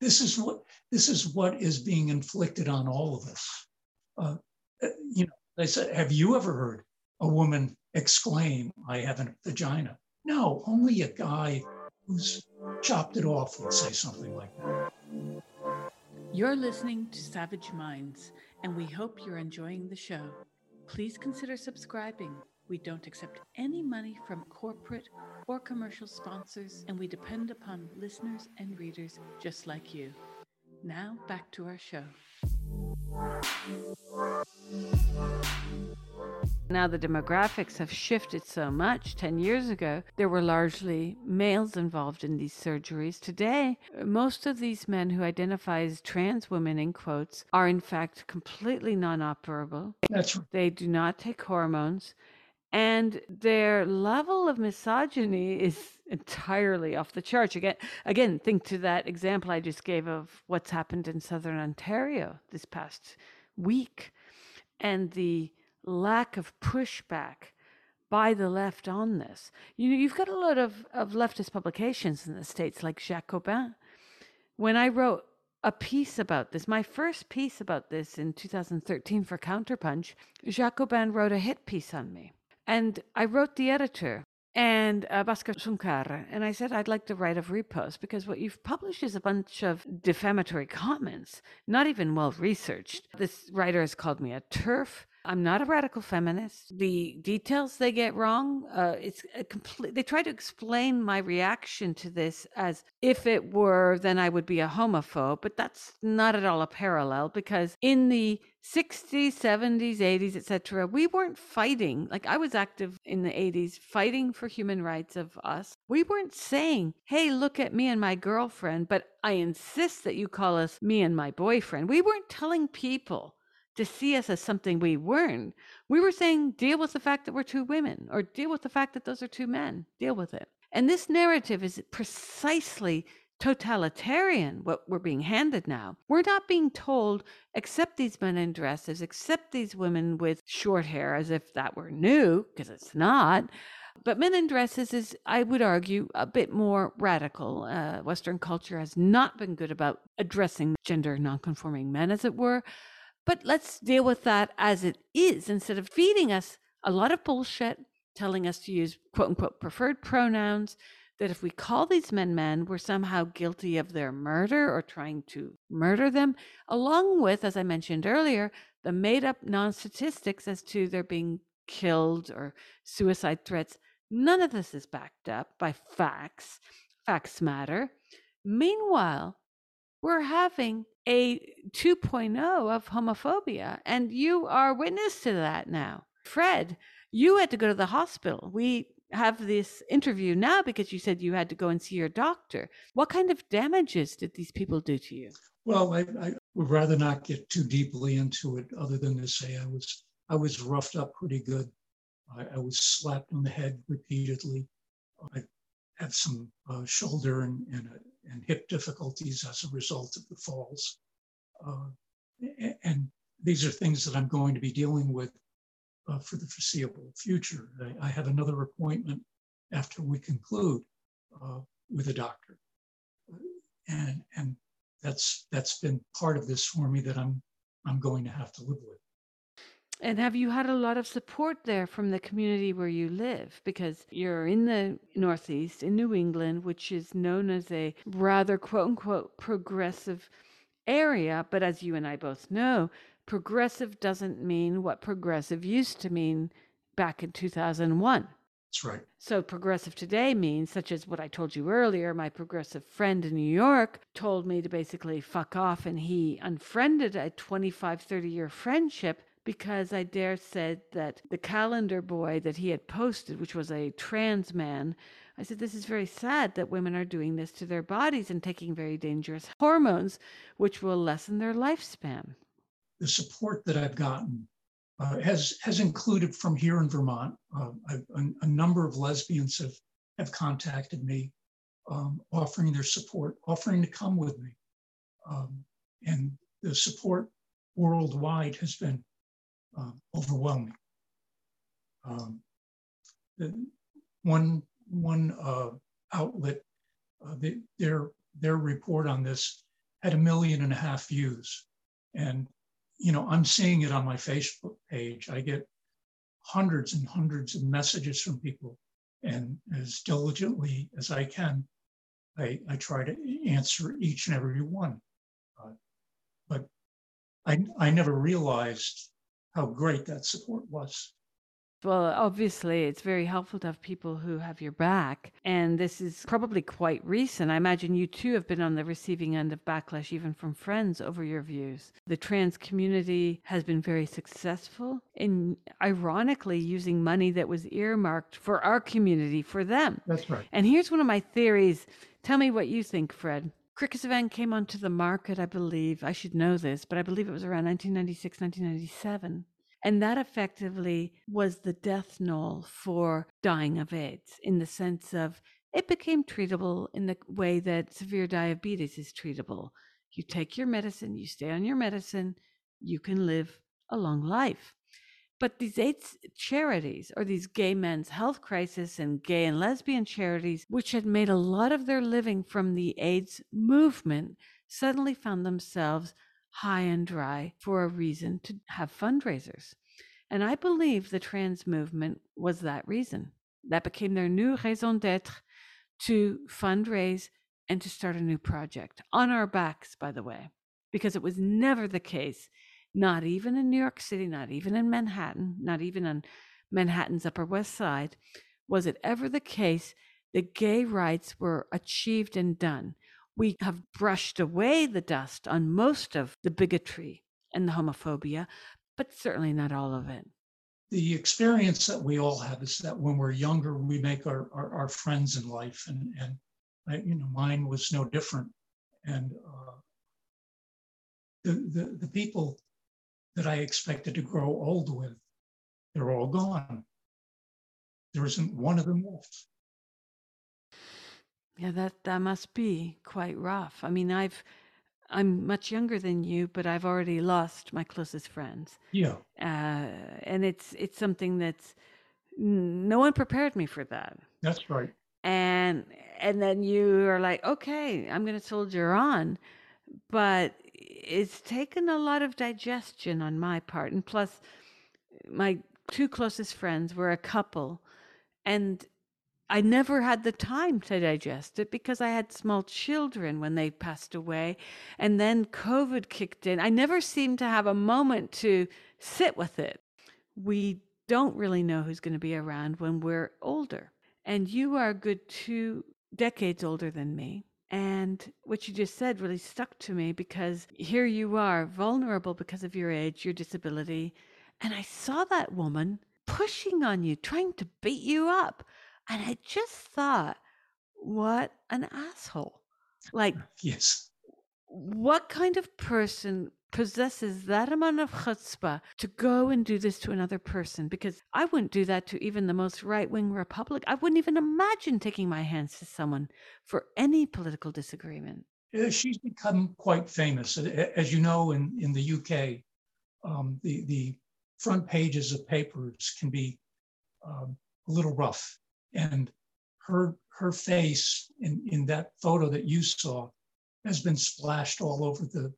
this is what this is what is being inflicted on all of us. Uh, uh, you know, they said, "Have you ever heard a woman exclaim, "I have a vagina"?" No, only a guy who's chopped it off would say something like that. You're listening to Savage Minds, and we hope you're enjoying the show. Please consider subscribing we don't accept any money from corporate or commercial sponsors, and we depend upon listeners and readers just like you. Now, back to our show. Now, the demographics have shifted so much. 10 years ago, there were largely males involved in these surgeries. Today, most of these men who identify as trans women, in quotes, are in fact completely non operable. That's right. They do not take hormones and their level of misogyny is entirely off the charts. Again, again, think to that example I just gave of what's happened in southern Ontario this past week, and the lack of pushback by the left on this. You know, you've got a lot of, of leftist publications in the states, like Jacobin. When I wrote a piece about this, my first piece about this in 2013 for Counterpunch, Jacobin wrote a hit piece on me. And I wrote the editor and uh, Bhaskar Sunkara, and I said I'd like to write a repost because what you've published is a bunch of defamatory comments, not even well researched. This writer has called me a TERF. I'm not a radical feminist. The details they get wrong, uh, it's a complete. They try to explain my reaction to this as if it were, then I would be a homophobe, but that's not at all a parallel because in the 60s 70s 80s etc we weren't fighting like i was active in the 80s fighting for human rights of us we weren't saying hey look at me and my girlfriend but i insist that you call us me and my boyfriend we weren't telling people to see us as something we weren't we were saying deal with the fact that we're two women or deal with the fact that those are two men deal with it and this narrative is precisely totalitarian what we're being handed now. We're not being told, accept these men in dresses, accept these women with short hair as if that were new, because it's not. But men in dresses is, I would argue, a bit more radical. Uh, Western culture has not been good about addressing gender nonconforming men, as it were. But let's deal with that as it is instead of feeding us a lot of bullshit, telling us to use quote unquote preferred pronouns, that if we call these men men, we're somehow guilty of their murder or trying to murder them, along with, as I mentioned earlier, the made up non statistics as to their being killed or suicide threats. None of this is backed up by facts. Facts matter. Meanwhile, we're having a 2.0 of homophobia. And you are witness to that now. Fred, you had to go to the hospital. We have this interview now because you said you had to go and see your doctor. What kind of damages did these people do to you? Well, I, I would rather not get too deeply into it, other than to say I was I was roughed up pretty good. I, I was slapped on the head repeatedly. I have some uh, shoulder and, and, uh, and, hip difficulties as a result of the falls. Uh, and these are things that I'm going to be dealing with uh, for the foreseeable future. I, I, have another appointment after we conclude uh, with a doctor. And, and that's, that's been part of this for me that I'm, I'm going to have to live with. And have you had a lot of support there from the community where you live? Because you're in the Northeast, in New England, which is known as a rather quote unquote progressive area. But as you and I both know, progressive doesn't mean what progressive used to mean back in 2001. That's right. So, progressive today means, such as what I told you earlier, my progressive friend in New York told me to basically fuck off, and he unfriended a 25, 30 year friendship because I dare said that the calendar boy that he had posted, which was a trans man, I said, This is very sad that women are doing this to their bodies and taking very dangerous hormones, which will lessen their lifespan. The support that I've gotten uh, has, has included from here in Vermont. Uh, a, a, number of lesbians have, have contacted me, um, offering their support, offering to come with me. Um, and the support worldwide has been uh, overwhelming. Um, one one uh, outlet, uh, the, their their report on this had a million and a half views, and you know I'm seeing it on my Facebook page. I get hundreds and hundreds of messages from people, and as diligently as I can, I, I try to answer each and every one. Uh, but I I never realized how great that support was. Well, obviously, it's very helpful to have people who have your back. And this is probably quite recent. I imagine you too have been on the receiving end of backlash, even from friends, over your views. The trans community has been very successful in, ironically, using money that was earmarked for our community for them. That's right. And here's one of my theories. Tell me what you think, Fred. Crixivan came onto the market, I believe. I should know this, but I believe it was around 1996, 1997. And that effectively was the death knell for dying of AIDS in the sense of it became treatable in the way that severe diabetes is treatable. You take your medicine, you stay on your medicine, you can live a long life. But these AIDS charities, or these gay men's health crisis and gay and lesbian charities, which had made a lot of their living from the AIDS movement, suddenly found themselves high and dry for a reason to have fundraisers. And I believe the trans movement was that reason. That became their new raison d'etre to fundraise and to start a new project on our backs, by the way, because it was never the case not even in New York City, not even in Manhattan, not even on Manhattan's Upper West Side, was it ever the case that gay rights were achieved and done. We have brushed away the dust on most of the bigotry and the homophobia, but certainly not all of it. The experience that we all have is that when we're younger, we make our, our, our friends in life, and, and I, you know, mine was no different. And uh, the, the, the people that I expected to grow old with. They're all gone. There isn't one of them left. Yeah, that that must be quite rough. I mean, I've I'm much younger than you, but I've already lost my closest friends. Yeah. Uh, and it's it's something that's no one prepared me for that. That's right. And and then you are like, okay, I'm going to soldier on, but it's taken a lot of digestion on my part. And plus, my two closest friends were a couple, and I never had the time to digest it because I had small children when they passed away. And then COVID kicked in. I never seemed to have a moment to sit with it. We don't really know who's going to be around when we're older. And you are a good two decades older than me. And what you just said really stuck to me because here you are, vulnerable because of your age, your disability. And I saw that woman pushing on you, trying to beat you up. And I just thought, what an asshole. Like, yes. What kind of person possesses that amount of chutzpah to go and do this to another person because I wouldn't do that to even the most right wing Republic. I wouldn't even imagine taking my hands to someone for any political disagreement. She's become quite famous. As you know, in, in the UK, um, the, the front pages of papers can be um, a little rough. And her, her face in, in that photo that you saw has been splashed all over the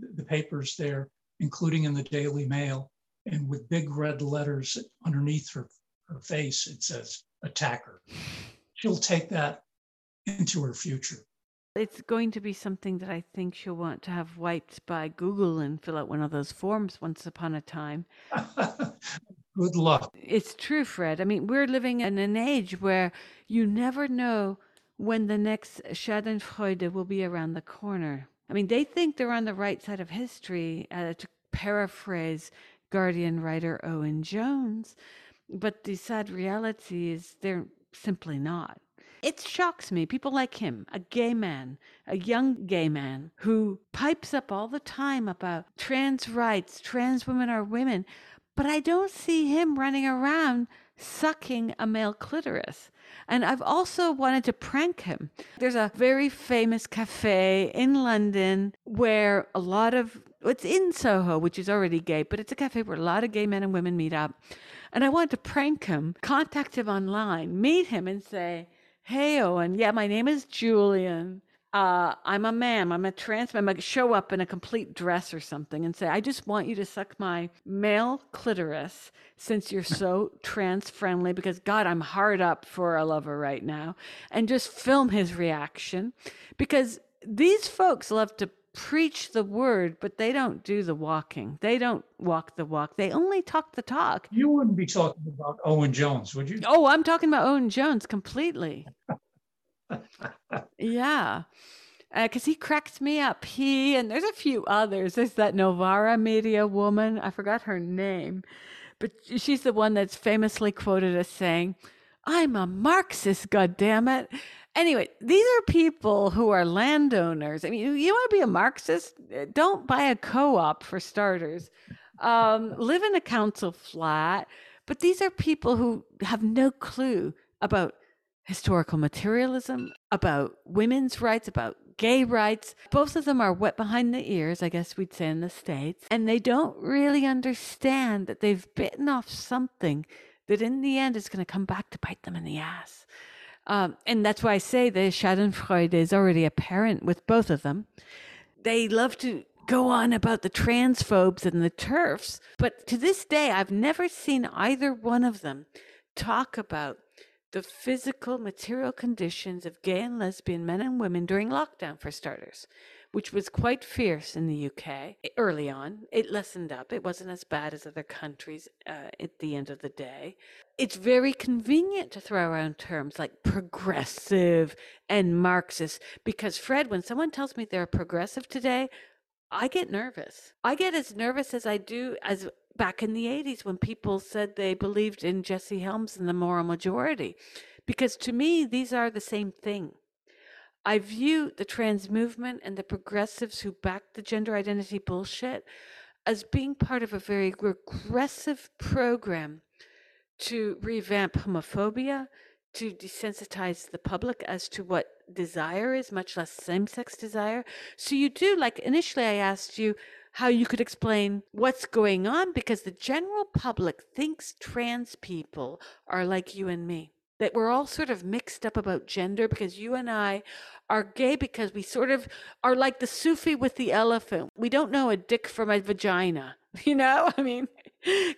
the, the papers there, including in the Daily Mail, and with big red letters underneath her, her face, it says attacker. She'll take that into her future. It's going to be something that I think she'll want to have wiped by Google and fill out one of those forms once upon a time. Good luck. It's true, Fred. I mean, we're living in an age where you never know when the next Schadenfreude will be around the corner. I mean, they think they're on the right side of history, uh, to paraphrase Guardian writer Owen Jones, but the sad reality is they're simply not. It shocks me. People like him, a gay man, a young gay man who pipes up all the time about trans rights, trans women are women, but I don't see him running around sucking a male clitoris. And I've also wanted to prank him. There's a very famous cafe in London where a lot of it's in Soho, which is already gay, but it's a cafe where a lot of gay men and women meet up. And I wanted to prank him, contact him online, meet him, and say, Hey, Owen, yeah, my name is Julian uh, I'm a man, I'm a trans man, I might show up in a complete dress or something and say, I just want you to suck my male clitoris since you're so trans friendly because God, I'm hard up for a lover right now. And just film his reaction because these folks love to preach the word, but they don't do the walking. They don't walk the walk. They only talk the talk. You wouldn't be talking about Owen Jones, would you? Oh, I'm talking about Owen Jones completely yeah. Because uh, he cracked me up. He, and there's a few others. There's that Novara media woman. I forgot her name, but she's the one that's famously quoted as saying, I'm a Marxist, goddammit. Anyway, these are people who are landowners. I mean, you want to be a Marxist? Don't buy a co op for starters. Um, live in a council flat. But these are people who have no clue about historical materialism, about women's rights, about gay rights. Both of them are wet behind the ears, I guess we'd say in the States. And they don't really understand that they've bitten off something that in the end is going to come back to bite them in the ass. Um, and that's why I say the Schadenfreude is already apparent with both of them. They love to go on about the transphobes and the TERFs, but to this day, I've never seen either one of them talk about the physical, material conditions of gay and lesbian men and women during lockdown, for starters, which was quite fierce in the UK early on. It lessened up. It wasn't as bad as other countries uh, at the end of the day. It's very convenient to throw around terms like progressive and Marxist because, Fred, when someone tells me they're progressive today, I get nervous. I get as nervous as I do as back in the 80s when people said they believed in Jesse Helms and the moral majority. Because to me, these are the same thing. I view the trans movement and the progressives who back the gender identity bullshit as being part of a very regressive program to revamp homophobia, to desensitize the public as to what desire is, much less same sex desire. So you do, like initially I asked you how you could explain what's going on because the general public thinks trans people are like you and me. That we're all sort of mixed up about gender because you and I are gay because we sort of are like the Sufi with the elephant. We don't know a dick from a vagina. You know, I mean,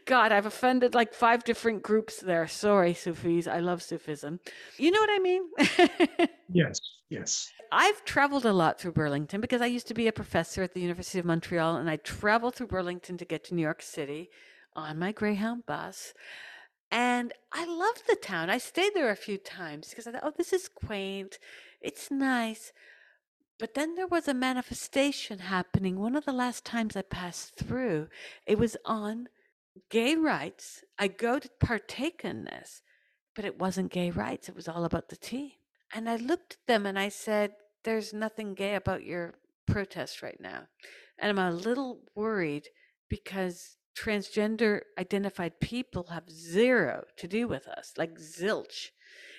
God, I've offended like five different groups there. Sorry, Sufis. I love Sufism. You know what I mean? yes, yes. I've traveled a lot through Burlington because I used to be a professor at the University of Montreal and I traveled through Burlington to get to New York City on my Greyhound bus. And I loved the town. I stayed there a few times because I thought, oh, this is quaint. It's nice. But then there was a manifestation happening. One of the last times I passed through, it was on gay rights. I go to partake in this, but it wasn't gay rights. It was all about the tea. And I looked at them and I said, There's nothing gay about your protest right now. And I'm a little worried because transgender identified people have zero to do with us, like zilch.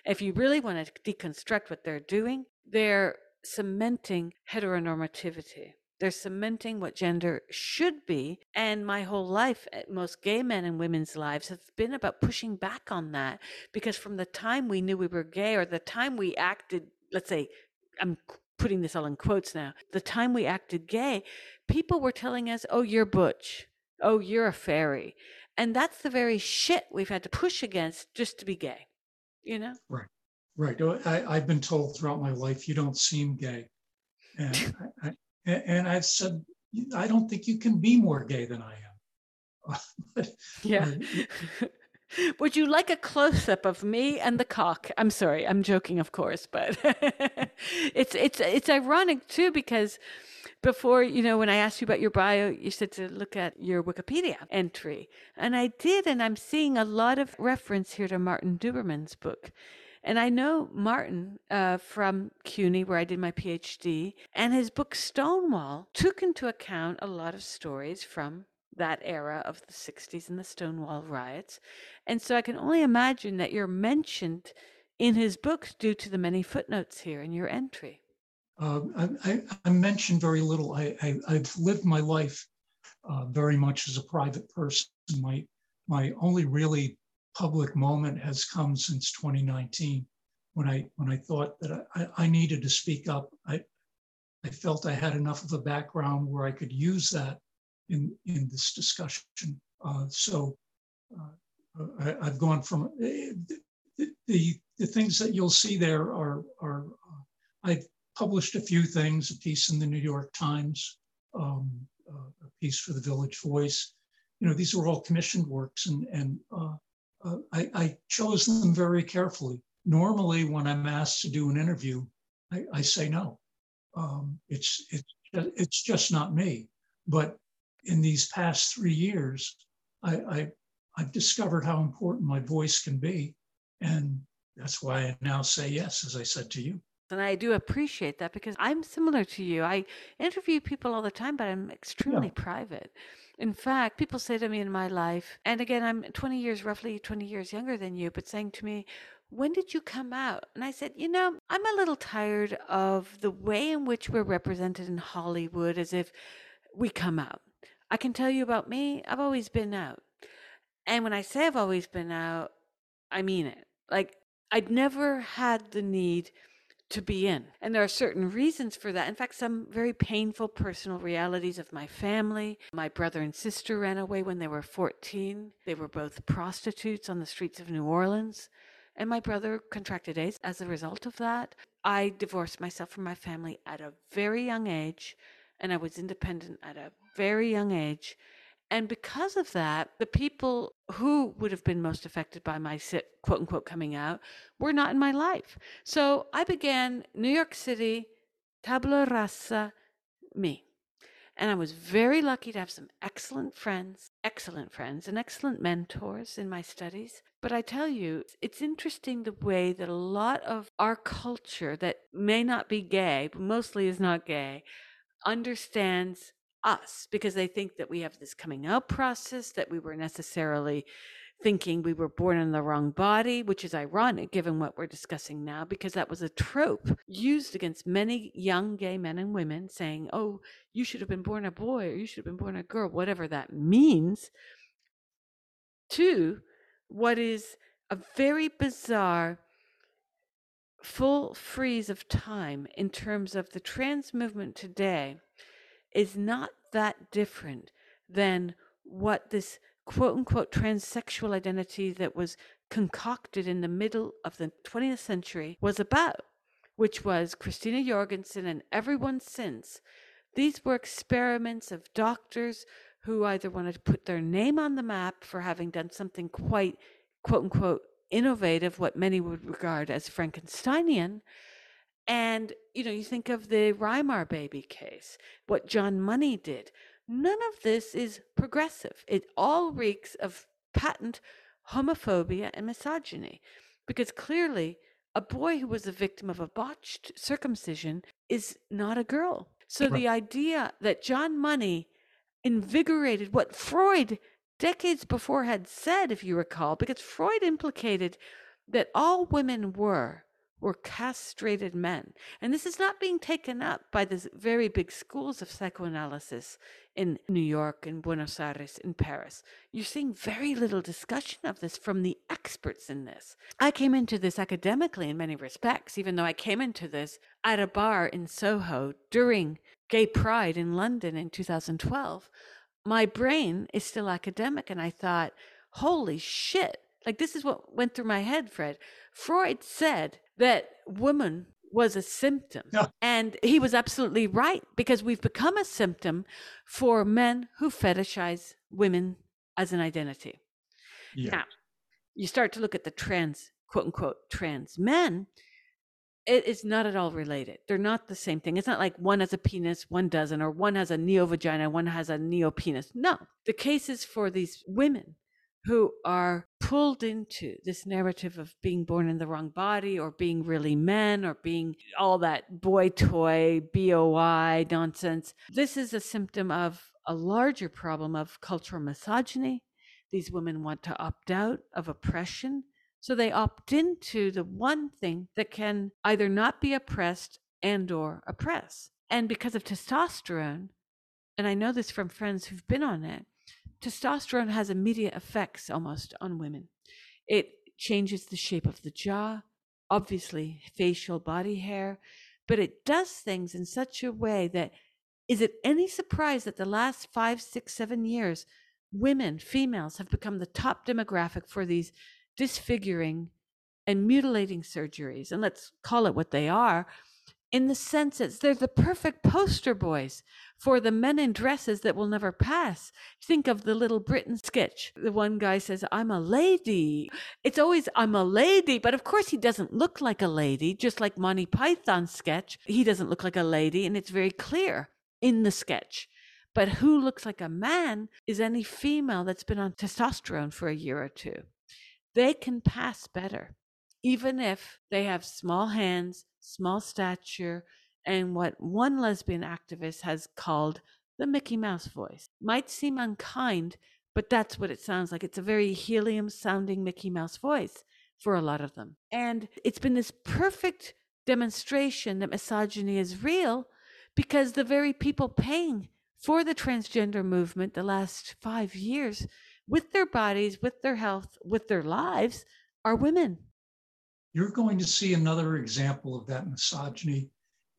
If you really want to deconstruct what they're doing, they're cementing heteronormativity. They're cementing what gender should be. And my whole life, eh, most gay men and women's lives have been about pushing back on that because from the time we knew we were gay or the time we acted, let's say, I'm putting this all in quotes now, the time we acted gay, people were telling us, oh, you're butch. Oh, you're a fairy. And that's the very shit we've had to push against just to be gay, you know? Right. Right. I, have been told throughout my life, you don't seem gay. And, I, and I've said, I don't think you can be more gay than I am. but, yeah. Uh, Would you like a close up of me and the cock? I'm sorry, I'm joking, of course, but it's it's it's ironic too because before, you know, when I asked you about your bio, you said to look at your Wikipedia entry. And I did, and I'm seeing a lot of reference here to Martin Duberman's book. And I know Martin uh, from CUNY, where I did my PhD, and his book Stonewall took into account a lot of stories from that era of the 60s and the Stonewall riots. And so I can only imagine that you're mentioned in his book due to the many footnotes here in your entry. Uh, I, I, mentioned very little. I, have lived my life uh, very much as a private person. My, my only really public moment has come since 2019 when I, when I thought that I, I needed to speak up. I, I felt I had enough of a background where I could use that in, in this discussion. Uh, so uh, I, have gone from uh, the, the, the, things that you'll see there are, are uh, I've published a few things, a piece in the New York Times, um, uh, a piece for the Village Voice. You know, these are all commissioned works, and, and uh, I, I, chose them very carefully. Normally, when I'm asked to do an interview, I, I say no. Um, it's, it's, it's just not me. But in these past three years, I, I, I've discovered how important my voice can be. And that's why I now say yes, as I said to you. And I do appreciate that because I'm similar to you. I interview people all the time, but I'm extremely yeah. private. In fact, people say to me in my life, and again, I'm 20 years, roughly 20 years younger than you, but saying to me, when did you come out? And I said, you know, I'm a little tired of the way in which we're represented in Hollywood as if we come out. I can tell you about me, I've always been out. And when I say I've always been out, I mean it. Like, I'd never had the need to be in. And there are certain reasons for that. In fact, some very painful personal realities of my family. My brother and sister ran away when they were 14. They were both prostitutes on the streets of New Orleans. And my brother contracted AIDS as a result of that. I divorced myself from my family at a very young age, and I was independent at a very young age. And because of that, the people who would have been most affected by my quote unquote coming out were not in my life. So I began New York City, tabula rasa, me. And I was very lucky to have some excellent friends, excellent friends, and excellent mentors in my studies. But I tell you, it's interesting the way that a lot of our culture that may not be gay, but mostly is not gay, understands us because they think that we have this coming out process, that we were necessarily thinking we were born in the wrong body, which is ironic given what we're discussing now, because that was a trope used against many young gay men and women saying, oh, you should have been born a boy or you should have been born a girl, whatever that means, to what is a very bizarre full freeze of time in terms of the trans movement today is not that different than what this quote unquote transsexual identity that was concocted in the middle of the 20th century was about, which was Christina Jorgensen and everyone since. These were experiments of doctors who either wanted to put their name on the map for having done something quite, quote unquote, innovative, what many would regard as Frankensteinian, And, you know, you think of the Reimer baby case, what John Money did. None of this is progressive. It all reeks of patent homophobia and misogyny because clearly a boy who was a victim of a botched circumcision is not a girl. So right. the idea that John Money invigorated what Freud decades before had said, if you recall, because Freud implicated that all women were were castrated men. And this is not being taken up by the very big schools of psychoanalysis in New York, in Buenos Aires, in Paris. You're seeing very little discussion of this from the experts in this. I came into this academically in many respects, even though I came into this at a bar in Soho during Gay Pride in London in 2012. My brain is still academic, and I thought, holy shit. Like, this is what went through my head, Fred. Freud said that woman was a symptom. Yeah. And he was absolutely right because we've become a symptom for men who fetishize women as an identity. Yeah. Now, you start to look at the trans, quote unquote, trans men, it is not at all related. They're not the same thing. It's not like one has a penis, one doesn't, or one has a neo vagina, one has a neo penis. No, the cases for these women who are pulled into this narrative of being born in the wrong body or being really men or being all that boy toy, BOI nonsense. This is a symptom of a larger problem of cultural misogyny. These women want to opt out of oppression. So they opt into the one thing that can either not be oppressed and or oppress. And because of testosterone, and I know this from friends who've been on it, testosterone has immediate effects almost on women. It changes the shape of the jaw, obviously facial body hair, but it does things in such a way that is it any surprise that the last five, six, seven years, women, females have become the top demographic for these disfiguring and mutilating surgeries? And let's call it what they are in the sense that they're the perfect poster boys for the men in dresses that will never pass. Think of the Little Britain sketch. The one guy says, I'm a lady. It's always, I'm a lady. But of course, he doesn't look like a lady, just like Monty Python's sketch. He doesn't look like a lady, and it's very clear in the sketch. But who looks like a man is any female that's been on testosterone for a year or two. They can pass better, even if they have small hands, small stature, and what one lesbian activist has called the Mickey Mouse voice. Might seem unkind, but that's what it sounds like. It's a very helium sounding Mickey Mouse voice for a lot of them. And it's been this perfect demonstration that misogyny is real because the very people paying for the transgender movement the last five years with their bodies, with their health, with their lives are women you're going to see another example of that misogyny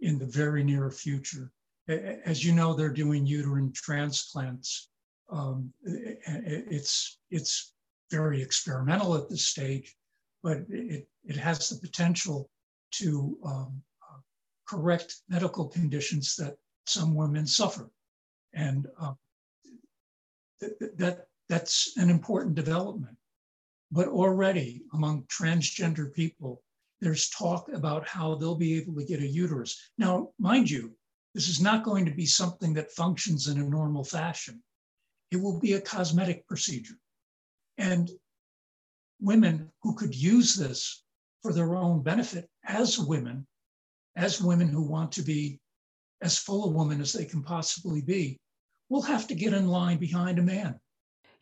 in the very near future. As you know, they're doing uterine transplants. Um, it's, it's very experimental at this stage, but it, it has the potential to um, correct medical conditions that some women suffer. And uh, th- that, that's an important development. But already among transgender people, there's talk about how they'll be able to get a uterus. Now, mind you, this is not going to be something that functions in a normal fashion. It will be a cosmetic procedure. And women who could use this for their own benefit as women, as women who want to be as full a woman as they can possibly be, will have to get in line behind a man.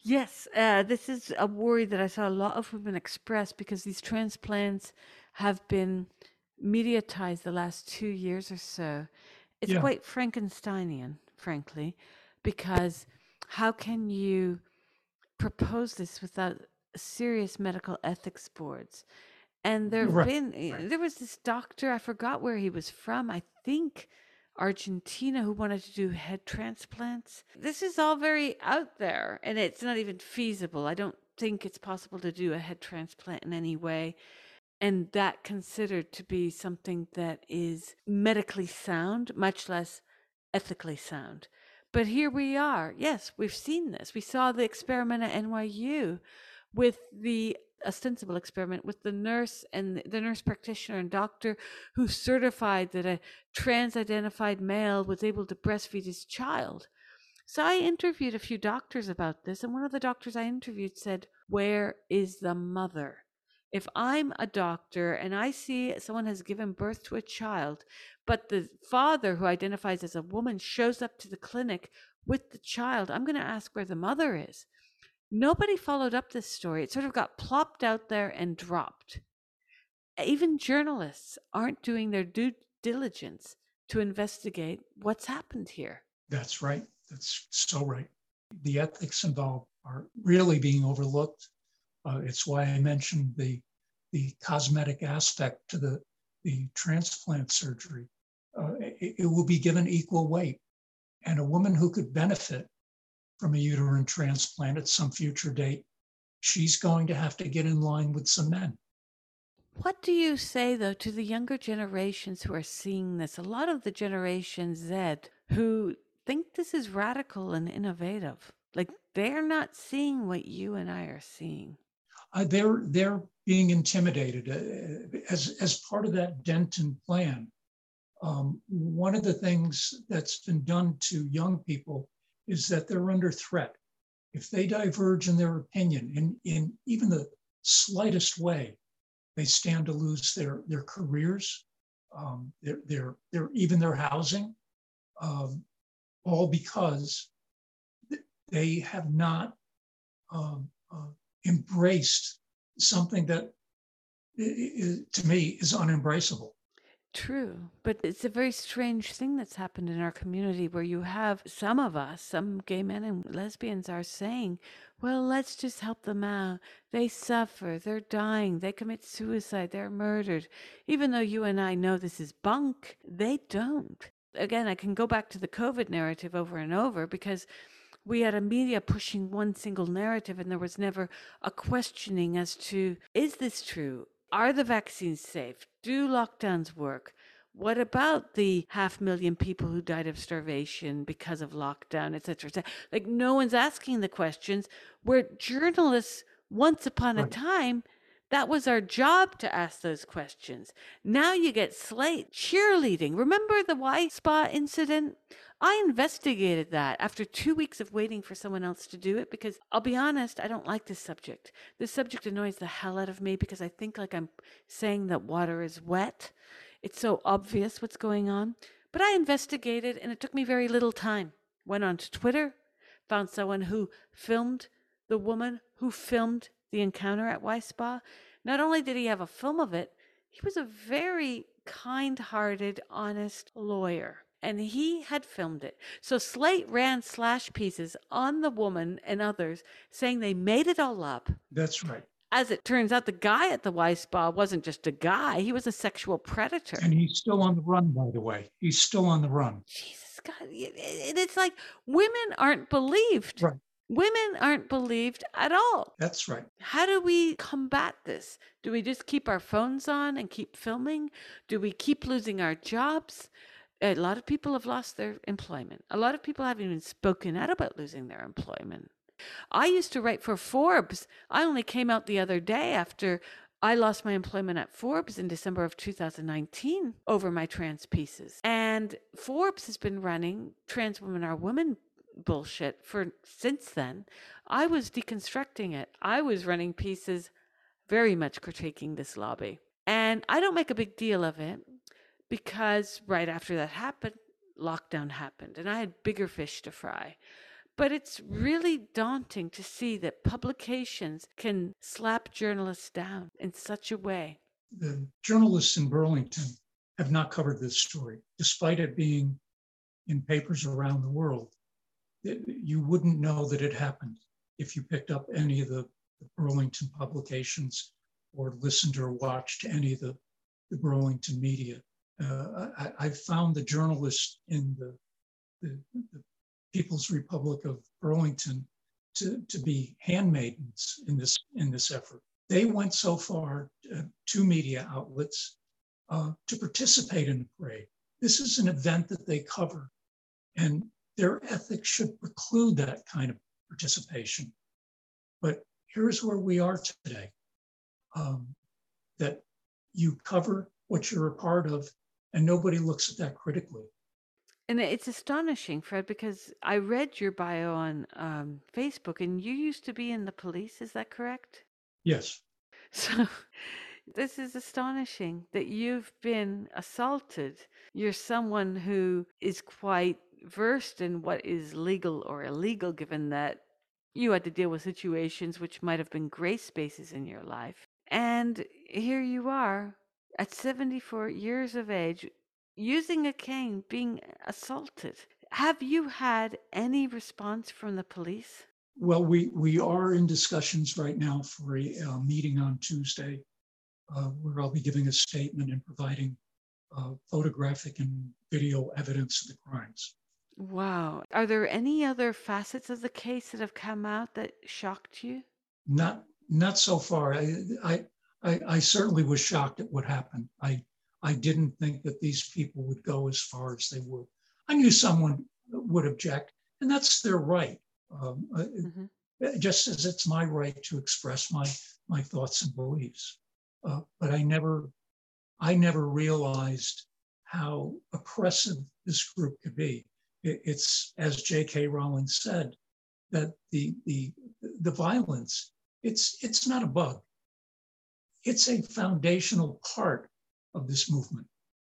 Yes, uh, this is a worry that I saw a lot of women express because these transplants have been mediatized the last two years or so. It's yeah. quite Frankensteinian, frankly, because how can you propose this without serious medical ethics boards? And there have right. been, right. there was this doctor, I forgot where he was from, I think Argentina who wanted to do head transplants. This is all very out there and it's not even feasible. I don't think it's possible to do a head transplant in any way. And that considered to be something that is medically sound, much less ethically sound. But here we are. Yes, we've seen this. We saw the experiment at NYU with the ostensible experiment with the nurse and the nurse practitioner and doctor who certified that a trans identified male was able to breastfeed his child. So I interviewed a few doctors about this, and one of the doctors I interviewed said, Where is the mother? If I'm a doctor and I see someone has given birth to a child, but the father who identifies as a woman shows up to the clinic with the child, I'm going to ask where the mother is. Nobody followed up this story. It sort of got plopped out there and dropped. Even journalists aren't doing their due diligence to investigate what's happened here. That's right. That's so right. The ethics involved are really being overlooked. Uh, it's why I mentioned the the cosmetic aspect to the the transplant surgery. Uh, it, it will be given equal weight, and a woman who could benefit from a uterine transplant at some future date, she's going to have to get in line with some men. What do you say, though, to the younger generations who are seeing this? A lot of the Generation Z who think this is radical and innovative. Like they're not seeing what you and I are seeing. Uh, they're they're being intimidated uh, as as part of that Denton plan. Um, one of the things that's been done to young people is that they're under threat. If they diverge in their opinion in, in even the slightest way, they stand to lose their, their careers, um, their, their, their, even their housing, um, all because they have not um, uh, embraced something that to me is unembraceable. True, but it's a very strange thing that's happened in our community where you have some of us, some gay men and lesbians are saying, well, let's just help them out. They suffer, they're dying, they commit suicide, they're murdered. Even though you and I know this is bunk, they don't. Again, I can go back to the COVID narrative over and over because we had a media pushing one single narrative and there was never a questioning as to is this true? Are the vaccines safe? Do lockdowns work? What about the half million people who died of starvation because of lockdown, et cetera, et cetera? Like, no one's asking the questions. Where journalists, once upon right. a time, that was our job to ask those questions. Now you get Slate cheerleading. Remember the Wi Spa incident? I investigated that after two weeks of waiting for someone else to do it because I'll be honest, I don't like this subject. This subject annoys the hell out of me because I think like I'm saying that water is wet. It's so obvious what's going on. But I investigated and it took me very little time. Went on to Twitter, found someone who filmed the woman who filmed the encounter at Wi Spa. Not only did he have a film of it, he was a very kind hearted, honest lawyer and he had filmed it. So Slate ran slash pieces on the woman and others saying they made it all up. That's right. As it turns out, the guy at the Wi Spa wasn't just a guy, he was a sexual predator. And he's still on the run, by the way. He's still on the run. Jesus God. And it's like women aren't believed. Right. Women aren't believed at all. That's right. How do we combat this? Do we just keep our phones on and keep filming? Do we keep losing our jobs? a lot of people have lost their employment. A lot of people haven't even spoken out about losing their employment. I used to write for Forbes. I only came out the other day after I lost my employment at Forbes in December of 2019 over my trans pieces. And Forbes has been running Trans Women Are Women bullshit for since then. I was deconstructing it. I was running pieces very much critiquing this lobby. And I don't make a big deal of it because right after that happened, lockdown happened and I had bigger fish to fry. But it's really daunting to see that publications can slap journalists down in such a way. The journalists in Burlington have not covered this story, despite it being in papers around the world. You wouldn't know that it happened if you picked up any of the, Burlington publications or listened or watched any of the, the Burlington media uh, I, I, found the journalists in the, the, the, People's Republic of Burlington to, to be handmaidens in this, in this effort. They went so far uh, to media outlets uh, to participate in the parade. This is an event that they cover, and their ethics should preclude that kind of participation. But here's where we are today. um, that you cover what you're a part of, and nobody looks at that critically. And it's astonishing, Fred, because I read your bio on um, Facebook, and you used to be in the police. Is that correct? Yes. So this is astonishing that you've been assaulted. You're someone who is quite versed in what is legal or illegal, given that you had to deal with situations which might have been gray spaces in your life. And here you are at 74 years of age, using a cane, being assaulted. Have you had any response from the police? Well, we, we are in discussions right now for a, a meeting on Tuesday uh, where I'll be giving a statement and providing uh, photographic and video evidence of the crimes. Wow. Are there any other facets of the case that have come out that shocked you? Not not so far. I, I I, I certainly was shocked at what happened. I I didn't think that these people would go as far as they would. I knew someone would object, and that's their right. Um, uh, mm-hmm. Just as it's my right to express my my thoughts and beliefs. Uh, but I never I never realized how oppressive this group could be it's as J.K. Rowling said that the the the violence it's it's not a bug. It's a foundational part of this movement.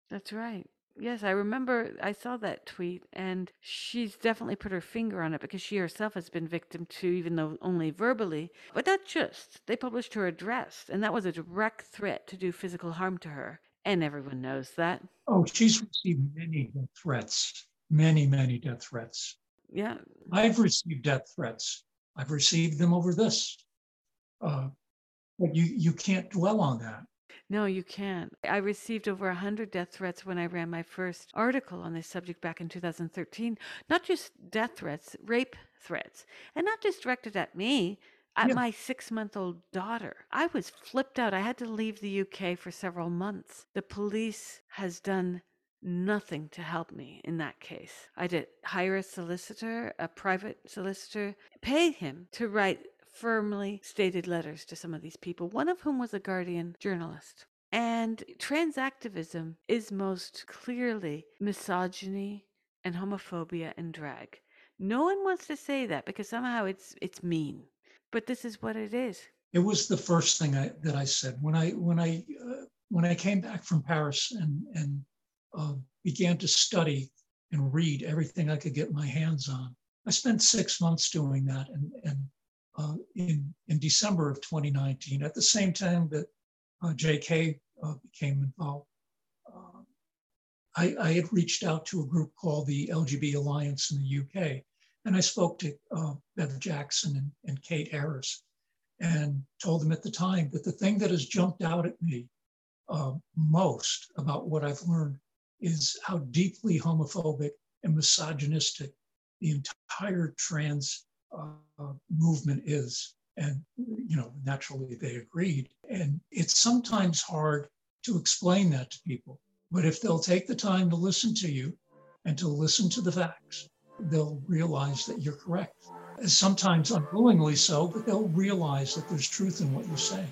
That's right. Yes, I remember I saw that tweet and she's definitely put her finger on it because she herself has been victim to even though only verbally. But not just. They published her address and that was a direct threat to do physical harm to her. And everyone knows that. Oh, she's received many threats many, many death threats. Yeah. I've received death threats. I've received them over this. Uh, but you, you can't dwell on that. No, you can't. I received over 100 death threats when I ran my first article on this subject back in 2013. Not just death threats, rape threats. And not just directed at me, at yeah. my six month old daughter. I was flipped out. I had to leave the UK for several months. The police has done nothing to help me in that case. I did hire a solicitor, a private solicitor, pay him to write firmly stated letters to some of these people, one of whom was a Guardian journalist. And trans activism is most clearly misogyny and homophobia and drag. No one wants to say that because somehow it's it's mean, but this is what it is. It was the first thing I, that I said when I when I uh, when I came back from Paris and and uh, began to study and read everything I could get my hands on. I spent six months doing that. And, and uh, in, in December of 2019, at the same time that uh, JK uh, became involved, uh, I, I, had reached out to a group called the LGB Alliance in the UK. And I spoke to uh, Bev Jackson and, and Kate Harris and told them at the time that the thing that has jumped out at me uh, most about what I've learned is how deeply homophobic and misogynistic the entire trans uh, movement is. And, you know, naturally they agreed. And it's sometimes hard to explain that to people. But if they'll take the time to listen to you and to listen to the facts, they'll realize that you're correct. Sometimes unwillingly so, but they'll realize that there's truth in what you say.